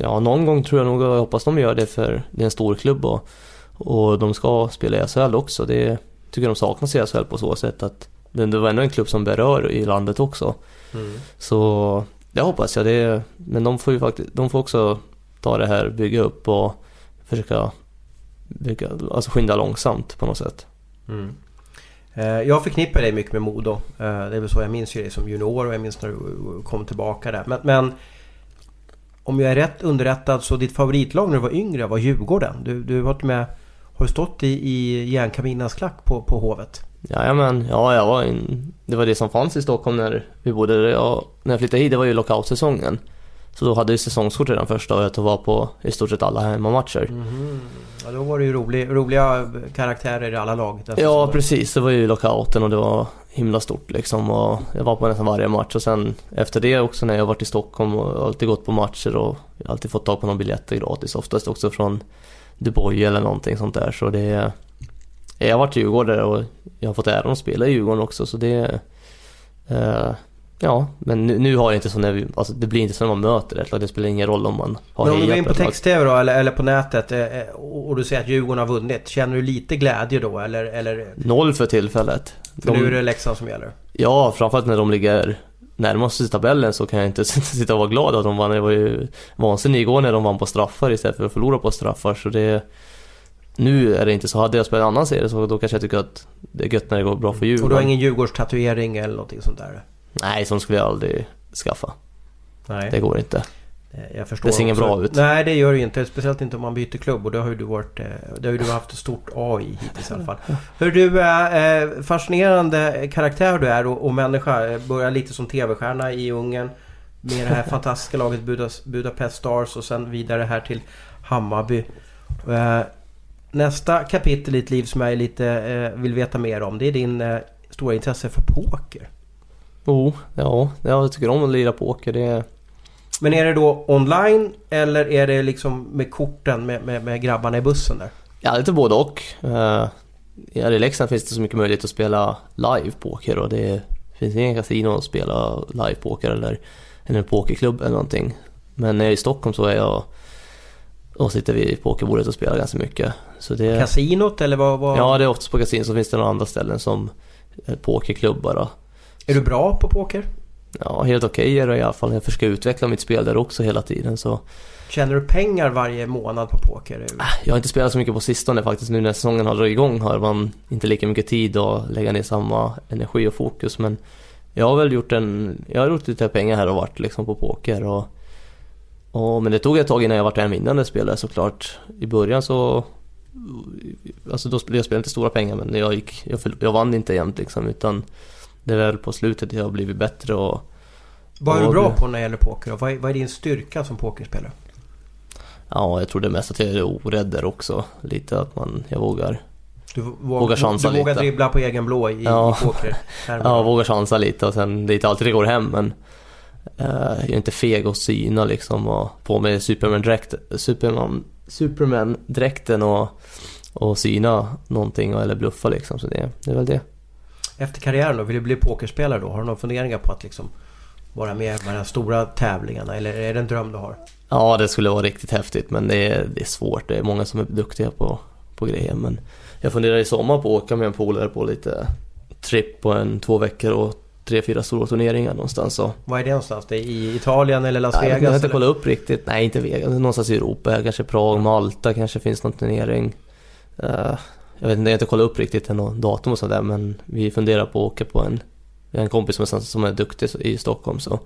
Ja, någon gång tror jag nog, och jag hoppas de gör det för det är en stor klubb och, och de ska spela i SHL också. Det tycker de saknas i SHL på så sätt att det var ändå en klubb som berör i landet också. Mm. Så det hoppas jag. Det, men de får ju faktiskt, de får också ta det här, bygga upp och försöka bygga, alltså skynda långsamt på något sätt. Mm. Eh, jag förknippar dig mycket med Modo. Eh, det är väl så jag minns ju dig som junior och jag minns när du eh, kom tillbaka där. Men, men om jag är rätt underrättad så ditt favoritlag när du var yngre var Djurgården. Du, du har, varit med, har du stått i, i järnkaminernas klack på, på Hovet? Jajamän, ja jag var in, det var det som fanns i Stockholm när vi bodde där. Jag, när jag flyttade hit, det var ju lockout-säsongen. Så då hade jag säsongskort redan första året och var på i stort sett alla hemmamatcher. Ja, då var det ju rolig, roliga karaktärer i alla lag. Ja precis, det var ju lockouten och det var himla stort liksom och jag var på nästan varje match och sen efter det också när jag varit i Stockholm och alltid gått på matcher och alltid fått tag på några biljetter gratis oftast också från Dubai eller någonting sånt där så det Jag har varit djurgårdare och jag har fått äran att spela i Djurgården också så det eh, Ja, men nu, nu har det inte så när vi, alltså det blir inte så när man möter ett lag. Det spelar ingen roll om man har Men om du går in på text-tv då eller, eller på nätet eh, eh, och du ser att Djurgården har vunnit. Känner du lite glädje då eller? eller Noll för tillfället. för nu är det Leksand som gäller. Ja, framförallt när de ligger närmast i tabellen så kan jag inte sitta och vara glad att de vann. Jag var ju vansinnig igår när de vann på straffar istället för att förlora på straffar. Så det... Nu är det inte så. Hade jag spelat en annan serie så då kanske jag tycker att det är gött när det går bra för Och du har Djurgården. ingen Djurgårdstatuering eller någonting sånt där? Nej, sånt skulle jag aldrig skaffa. Nej. Det går inte. Eh, Jag förstår Det ser inget bra ut. Nej det gör det ju inte. Speciellt inte om man byter klubb och det har ju du varit... eh, Det har ju du haft ett stort A i hittills i alla fall. Hör du, eh, eh, fascinerande karaktär du är och, och människa. Börjar lite som TV-stjärna i Ungern. Med det här fantastiska laget Budapest Stars och sen vidare här till Hammarby. Eh, Nästa kapitel i ditt liv som jag lite eh, vill veta mer om. Det är din eh, stora intresse för poker. Oh, ja, jag tycker om att lira poker. Det. Men är det då online eller är det liksom med korten med, med, med grabbarna i bussen där? Ja, lite både och. Uh, I Leksand finns det så mycket möjlighet att spela live-poker och det finns ingen kasino att spela live-poker eller, eller en pokerklubb eller någonting. Men när jag är i Stockholm så är jag och sitter vi i pokerbordet och spelar ganska mycket. Så det, Kasinot eller vad? vad? ja, det är oftast på kasino. Så finns det några andra ställen som eh, pokerklubbar. då. Är du bra på poker? Ja, helt okej är det i alla fall. Jag försöker utveckla mitt spel där också hela tiden. Så Tjänar du pengar varje månad på poker? Jag har inte spelat så mycket på sistone faktiskt. Nu när säsongen har dragit igång har man inte lika mycket tid att lägga ner samma energi och fokus. Men jag har väl gjort en... Jag har gjort lite pengar här och varit liksom på poker och... och men det tog ett tag innan jag vart en vinnande spelare såklart. I början så... Alltså då spelade jag spelade inte stora pengar men jag gick... Jag, jag vann inte jämt liksom utan... Det är väl på slutet jag har blivit bättre och... Vad är du bra på när det gäller poker? Och vad, är, vad är din styrka som pokerspelare? Ja, jag tror det mest att jag är orädd där också. Lite att man... Jag vågar... Du, våg, Vågar chansa du vågar lite. dribbla på egen blå i, Ja. i poker. Ja, vågar chansa lite och sen det är inte alltid det går hem men jag är inte feg att syna liksom och på med Superman-dräkt, Superman, Superman-dräkten och, och syna någonting eller bluffa liksom så det, det är väl det. Efter karriären då, vill du bli pokerspelare då? Har du några funderingar på att liksom vara med på de här stora tävlingarna? Eller är det en dröm du har? Ja, det skulle vara riktigt häftigt men det är, det är svårt. Det är många som är duktiga på, på grejer men jag funderar i sommar på att åka med en polare på lite trip på en två veckor och tre, fyra stora turneringar någonstans. Så. Var är det någonstans? Det är I Italien eller Las Nej, jag har inte kollat upp riktigt. Nej, inte Vegas. Någonstans i Europa. Kanske Prag, Malta kanske finns någon turnering. Eh, jag vet inte, jag har inte kollat upp riktigt någon datum och sådär men vi funderar på att åka på en... Vi har en kompis som är, som är duktig i Stockholm så...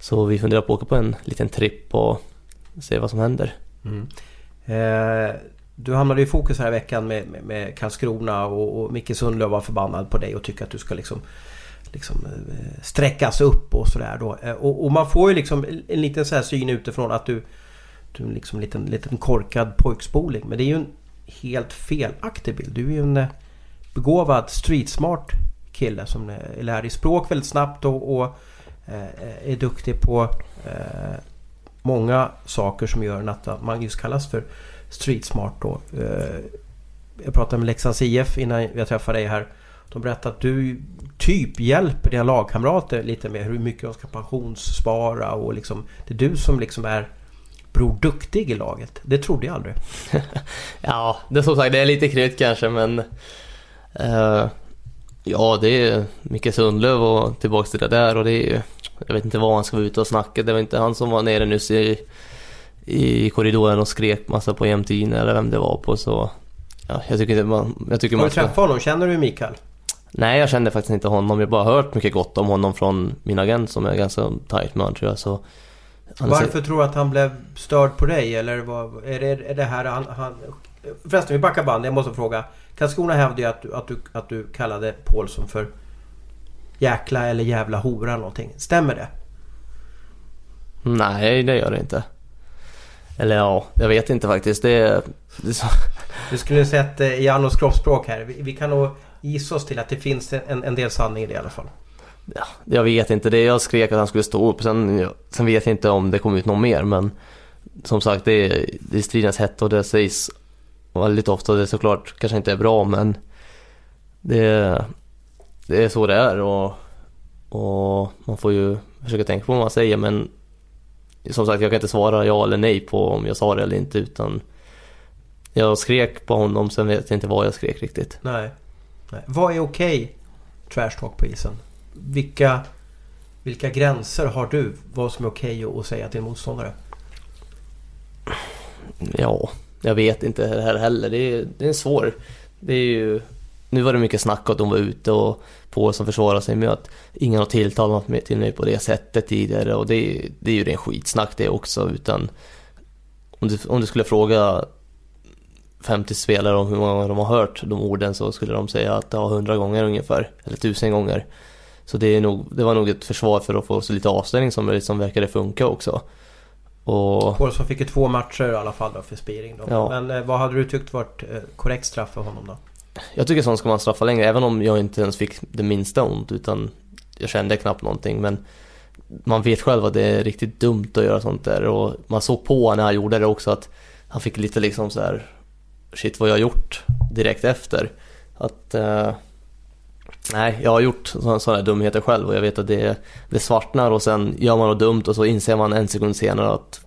Så vi funderar på att åka på en liten tripp och se vad som händer. Mm. Eh, du hamnade i fokus här i veckan med, med, med Karlskrona och, och Micke Sundlöv var förbannad på dig och tycker att du ska liksom, liksom eh, sträckas upp och sådär då. Eh, och, och man får ju liksom en liten så här syn utifrån att du, du är liksom en liten, liten korkad pojkspoling. Men det är ju en helt felaktig bild. Du är ju en eh, begåvad streetsmart kille som lär dig språk väldigt snabbt och, och eh, är duktig på eh, många saker som gör att man just kallas för streetsmart då. Eh, Jag pratade med Leksands IF innan jag träffade dig här. De berättade att du typ hjälper dina lagkamrater lite med hur mycket de ska pensionsspara och liksom Det är du som liksom är Bror Duktig i laget. Det trodde jag aldrig. Ja, det är som sagt, det är lite krydd kanske men... eh, ja, det är Micke Sundlöv och tillbaks till det där och det är ju... Jag vet inte vad han ska vara ute och snacka. Det var inte han som var nere nyss i, i korridoren och skrek massa på jämtin eller vem det var på så... Ja, jag tycker inte man... Jag tycker Har man du ska... träffat honom? Känner du Mikael? Nej, jag kände faktiskt inte honom. Jag har bara hört mycket gott om honom från min agent som är ganska tight med tror jag. Så är Varför tror du att han blev störd på dig? Eller vad, är, det, är det här han, han... Förresten, vi backar band. Jag måste fråga. Karlskrona hävdade ju att du, att, du, att du kallade Paulsson för jäkla eller jävla hora eller någonting. Stämmer det? Nej, det gör det inte. Eller ja, jag vet inte faktiskt. Det. Det så... Du skulle sett eh, Janos kroppsspråk här. Vi, vi kan nog gissa oss till att det finns en, en del sanning i det i alla fall. Ja, jag vet inte. Det jag skrek att han skulle stå upp. Sen, sen vet jag inte om det kom ut någon mer. Men som sagt, det är, det är stridens hetta och det sägs väldigt ofta. Det är såklart kanske inte är bra men det, det är så det är. Och, Och man får ju försöka tänka på vad man säger men som sagt jag kan inte svara ja eller nej på om jag sa det eller inte utan jag skrek på honom sen vet jag inte vad jag skrek riktigt. Nej. Nej. Vad är okej trash talk på isen? Vilka, vilka gränser har du? Vad som är okej att säga till en motståndare? Ja, jag vet inte det här heller. Det är, det är svår. Det är ju... Nu var det mycket snack att de var ute och på som försvarade sig med att ingen har tilltalat mig till mig på det sättet tidigare och det, det är ju ren skitsnack det också utan om du, om du skulle fråga 50 spelare om hur många gånger de har hört de orden så skulle de säga att det har 100 gånger ungefär, eller 1000 gånger. Så det, är nog, det var nog ett försvar för att få så lite avstängning som möjligt som verkade funka också. Och... Paulsson fick ju två matcher i alla fall då för Spiring då. Ja. Men eh, vad hade du tyckt varit eh, korrekt straff för honom då? Jag tycker sånt ska man straffa längre, även om jag inte ens fick det minsta ont utan jag kände knappt någonting. Men man vet själv att det är riktigt dumt att göra sånt där och man såg på när han gjorde det också att han fick lite liksom så här shit vad jag har gjort direkt efter. Att eh, nej, jag har gjort sådana dumheter själv och jag vet att det, det svartnar och sen gör man något dumt och så inser man en sekund senare att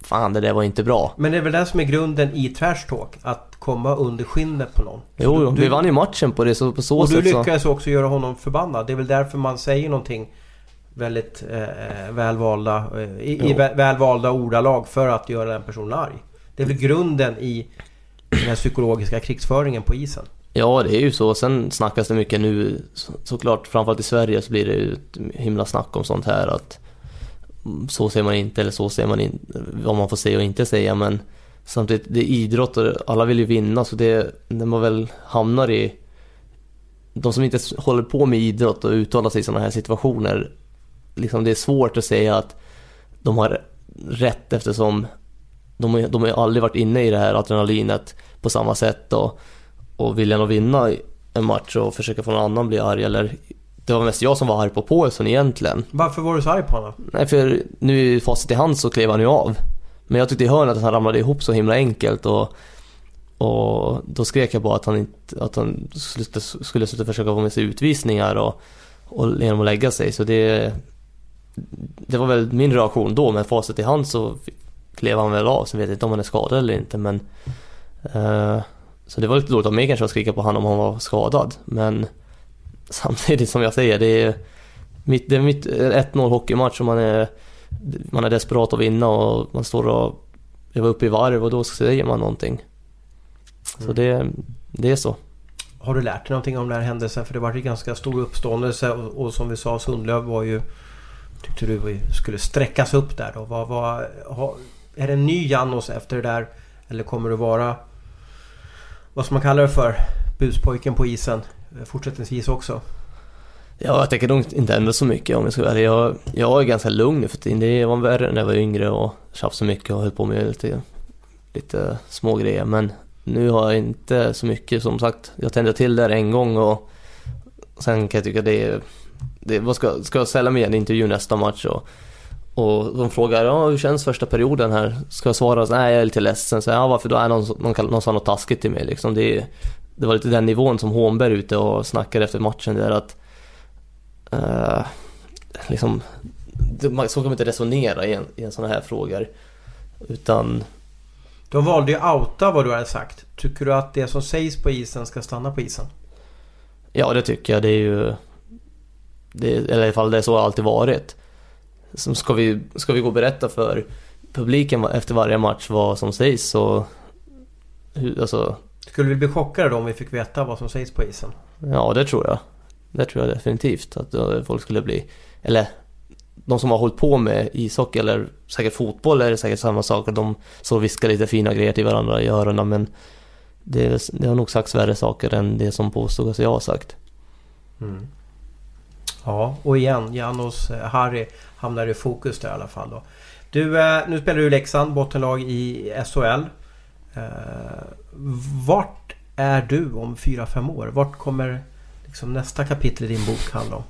fan det där var inte bra. Men det är väl det som är grunden i trash talk? Att komma under skinnet på någon. Jo, jo vi vann ju matchen på det så på så och sätt. Och du lyckades så... också göra honom förbannad. Det är väl därför man säger någonting väldigt eh, eh välvalda, eh, i, i välvalda ordalag för att göra den personen arg. Det är väl grunden i den här psykologiska krigsföringen på isen. Ja, det är ju så. Sen snackas det mycket nu, så, såklart, framförallt i Sverige så blir det ju ett himla snack om sånt här att så ser man inte eller så ser man inte, vad man får säga och inte säga men samtidigt, det är idrott och alla vill ju vinna så det, när man väl hamnar i de som inte håller på med idrott och uttalar sig i sådana här situationer liksom det är svårt att säga att de har rätt eftersom de, de har aldrig varit inne i det här adrenalinet på samma sätt och, och viljan att vinna en match och försöka få någon annan bli arg eller det var mest jag som var arg på Paulsson egentligen. Varför var du så arg på honom? Nej för nu i facit i hand så klev han ju av. Men jag tyckte i hörnet att han ramlade ihop så himla enkelt och, och då skrek jag bara att han, inte, att han skulle, skulle sluta försöka få med sig utvisningar och, och genom att lägga sig. Så det, det var väl min reaktion då, men facit i hand så klev han väl av. Sen vet jag inte om han är skadad eller inte men uh, Så det var lite dåligt av mig kanske att skrika på honom om han var skadad. Men samtidigt som jag säger, det är mitt, det är mitt 1-0 hockeymatch och man är, man är desperat att vinna och man står och är uppe i varv och då säger man någonting. Så mm. det, det är så. Har du lärt dig någonting om den här händelsen? För det var ju ganska stor uppståndelse och, och som vi sa Sundlöv var ju Tyckte du skulle sträckas upp där då? Vad, vad, är det en ny Janos efter det där? Eller kommer du vara vad ska man kalla det för? Buspojken på isen eh, fortsättningsvis också? Ja, jag tänker nog inte ändra så mycket om jag ska vara ärlig. Jag, jag är ganska lugn nu för tiden. Det var värre när jag var yngre och tjafsade mycket och höll på med lite, lite små grejer. Men nu har jag inte så mycket. Som sagt, jag tände till där en gång och sen kan jag tycka det är... Det, vad ska, ska jag ställa mig i en intervju nästa match och och de frågar ja, hur känns första perioden här? Ska jag svara nej jag är lite ledsen. Så, ja, varför då? Är någon, någon, någon sa något taskigt till mig liksom. Det, det var lite den nivån som Hånberg ute och snackade efter matchen där att uh, liksom, så kan man inte resonera i en, i en sån här frågor. Utan... De valde ju outa vad du hade sagt. Tycker du att det som sägs på isen ska stanna på isen? Ja, det tycker jag. Det är ju... Det, eller i alla fall det är så det alltid varit som ska, vi, ska vi gå och berätta för publiken efter varje match vad som sägs så... Alltså, Skulle vi bli chockade då om vi fick veta vad som sägs på isen? Ja, det tror jag. Det tror jag definitivt att eh, folk skulle bli. Eller de som har hållit på med ishockey eller säkert fotboll är det säkert samma sak. De så viskar lite fina grejer till varandra i öronen men det, det har nog sagts värre saker än det som påstås jag har sagt. Mm. Ja, och igen, Janos eh, Harry hamnar i fokus där i alla fall då. Du, eh, nu spelar du i Leksand, bottenlag i SHL. Eh, vart är du om 4-5 år? Vart kommer liksom nästa kapitel i din bok handla om?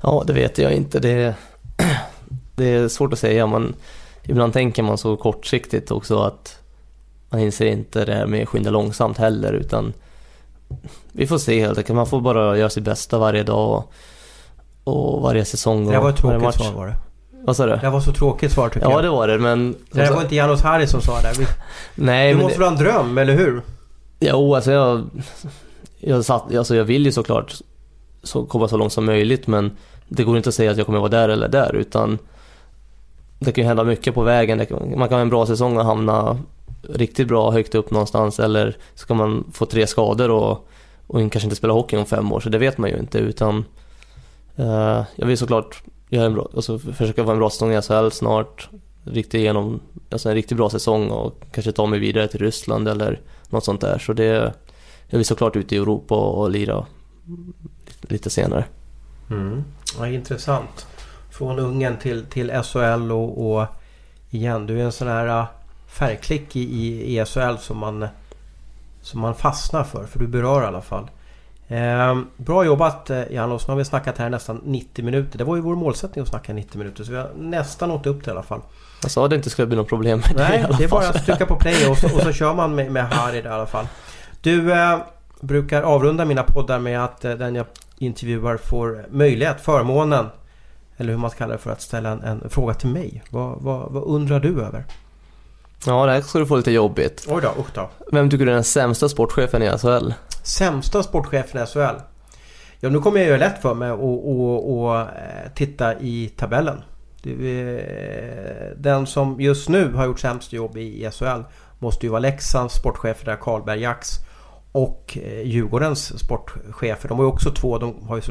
Ja, det vet jag inte. Det, det är svårt att säga. Man, ibland tänker man så kortsiktigt också att man inser inte det här med att skynda långsamt heller utan vi får se helt enkelt. Man får bara göra sitt bästa varje dag. och varje säsong och Det var ett tråkigt match. svar var det. Vad sa du? Det var så tråkigt svar tycker Ja jag. det var det men... Det här var inte Janos Harry som sa det. Vi- Nej Du måste det, väl ha en dröm, eller hur? Jo alltså jag... Jag, satt, alltså jag vill ju såklart så, komma så långt som möjligt men det går inte att säga att jag kommer vara där eller där utan det kan ju hända mycket på vägen. Kan, man kan ha en bra säsong och hamna riktigt bra högt upp någonstans eller så kan man få tre skador och, och kanske inte spela hockey om fem år så det vet man ju inte utan Eh, jag vill såklart göra en bra, alltså försöka vara en bra säsong i SHL snart. Riktigt igenom, alltså en riktigt bra säsong och kanske ta mig vidare till Ryssland eller något sånt där. Så det, jag vill såklart ut i Europa och, lira lite senare. Mm. Ja, intressant. Från Ungern till, till SHL och, och igen, du är en sån här äh, färgklick i, i, i SHL som man, som man fastnar för. För du berör i alla fall. Eh, bra jobbat eh, Janos. Nu har vi snackat här nästan 90 minuter. Det var ju vår målsättning att snacka 90 minuter. Så vi har nästan nått upp till i alla fall. Jag sa att det inte skulle bli något problem med det i Nej, alla det är bara att trycka på play och så, och så kör man med, med Harry i alla fall. Du eh, brukar avrunda mina poddar med att eh, den jag intervjuar får möjlighet, förmånen eller hur man ska kalla det för att ställa en, en fråga till mig. Vad, vad, vad undrar du över? Ja, det här ska du få lite jobbigt. Oj då, usch då. Vem tycker du är den sämsta sportchefen i SHL? Sämsta sportchefen i SHL? Ja, nu kommer jag göra lätt för mig och, och, och eh, titta i tabellen. Är, den som just nu har gjort sämst jobb i SHL måste ju vara Leksands sportchefer där Karlberg Jax och eh, Djurgårdens sportchefer. De har ju också två, de har ju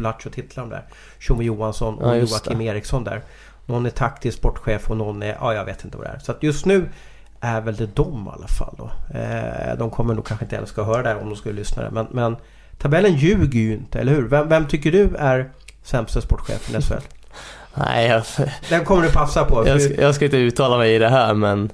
de där. Tjomme Johansson och Ja, Joakim. Eriksson där. Någon är taktisk sportchef och någon är, ja jag vet inte vad det är. Så att just nu är väl det de i alla fall då. Eh, de kommer nog kanske inte ens ska höra det här om de skulle lyssna. Men, men tabellen ljuger ju inte, eller hur? Vem, vem tycker du är sämsta sportchefen i SHL? Nej, jag, Den kommer du passa på. jag, ska, jag ska inte uttala mig i det här men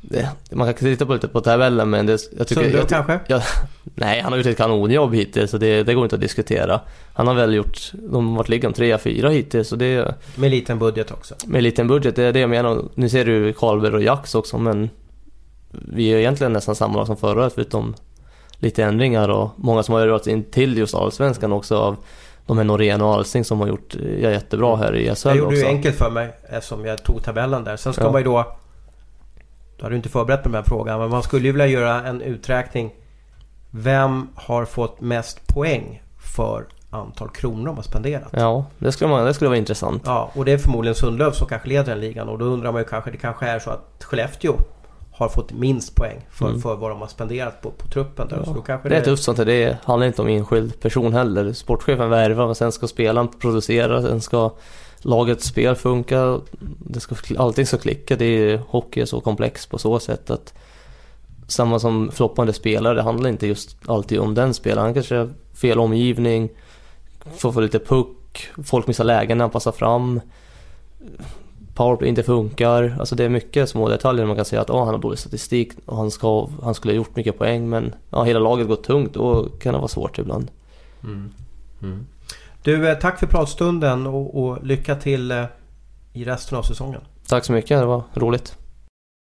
det, man kan titta på lite på tabellen men det, jag tycker... Jag, ty- kanske? Ja, nej, han har gjort ett kanonjobb hittills så det, det går inte att diskutera. Han har väl gjort, de har varit liggande trea, fyra hittills så det Med liten budget också. med liten budget, det är det jag menar. Nu ser du Karlberg och Jax också men vi är egentligen nästan samma lag som förra året förutom lite ändringar och många som har rört in till just Allsvenskan också av de här Norén och Alsing som har gjort ja, jättebra här i SHL Jag gjorde också. ju enkelt för mig eftersom jag tog tabellen där. Sen ska Ja. man ju då... Du hade ju inte förberett på den här frågan men man skulle ju vilja göra en uträkning. Vem har fått mest poäng för antal kronor de har spenderat? Ja, det skulle, man, det skulle vara intressant. Ja, och det är förmodligen Sundlöv som kanske leder den ligan och då undrar man ju kanske, det kanske är så att Skellefteå har fått minst poäng för, Mm. för vad de har spenderat på, på truppen där. Så då kanske Det är tufft sånt här. Det handlar inte om enskild person heller. Sportchefen värvar och sen ska spelaren producera. Sen ska lagets spel funka. Det ska, allting ska klicka. Det är, hockey är så komplex på så sätt att samma som floppande spelare, det handlar inte just alltid om den spelaren. Han kanske har fel omgivning, får få lite puck, folk missar lägen när han passar fram. Powerplay inte funkar. Alltså det är mycket små detaljer man kan säga att oh, han har dålig statistik och han, ska, han skulle ha gjort mycket poäng men ja, hela laget går tungt då kan det vara svårt ibland. Du, eh, tack för pratstunden och, och lycka till eh, i resten av säsongen. Tack så mycket, det var roligt.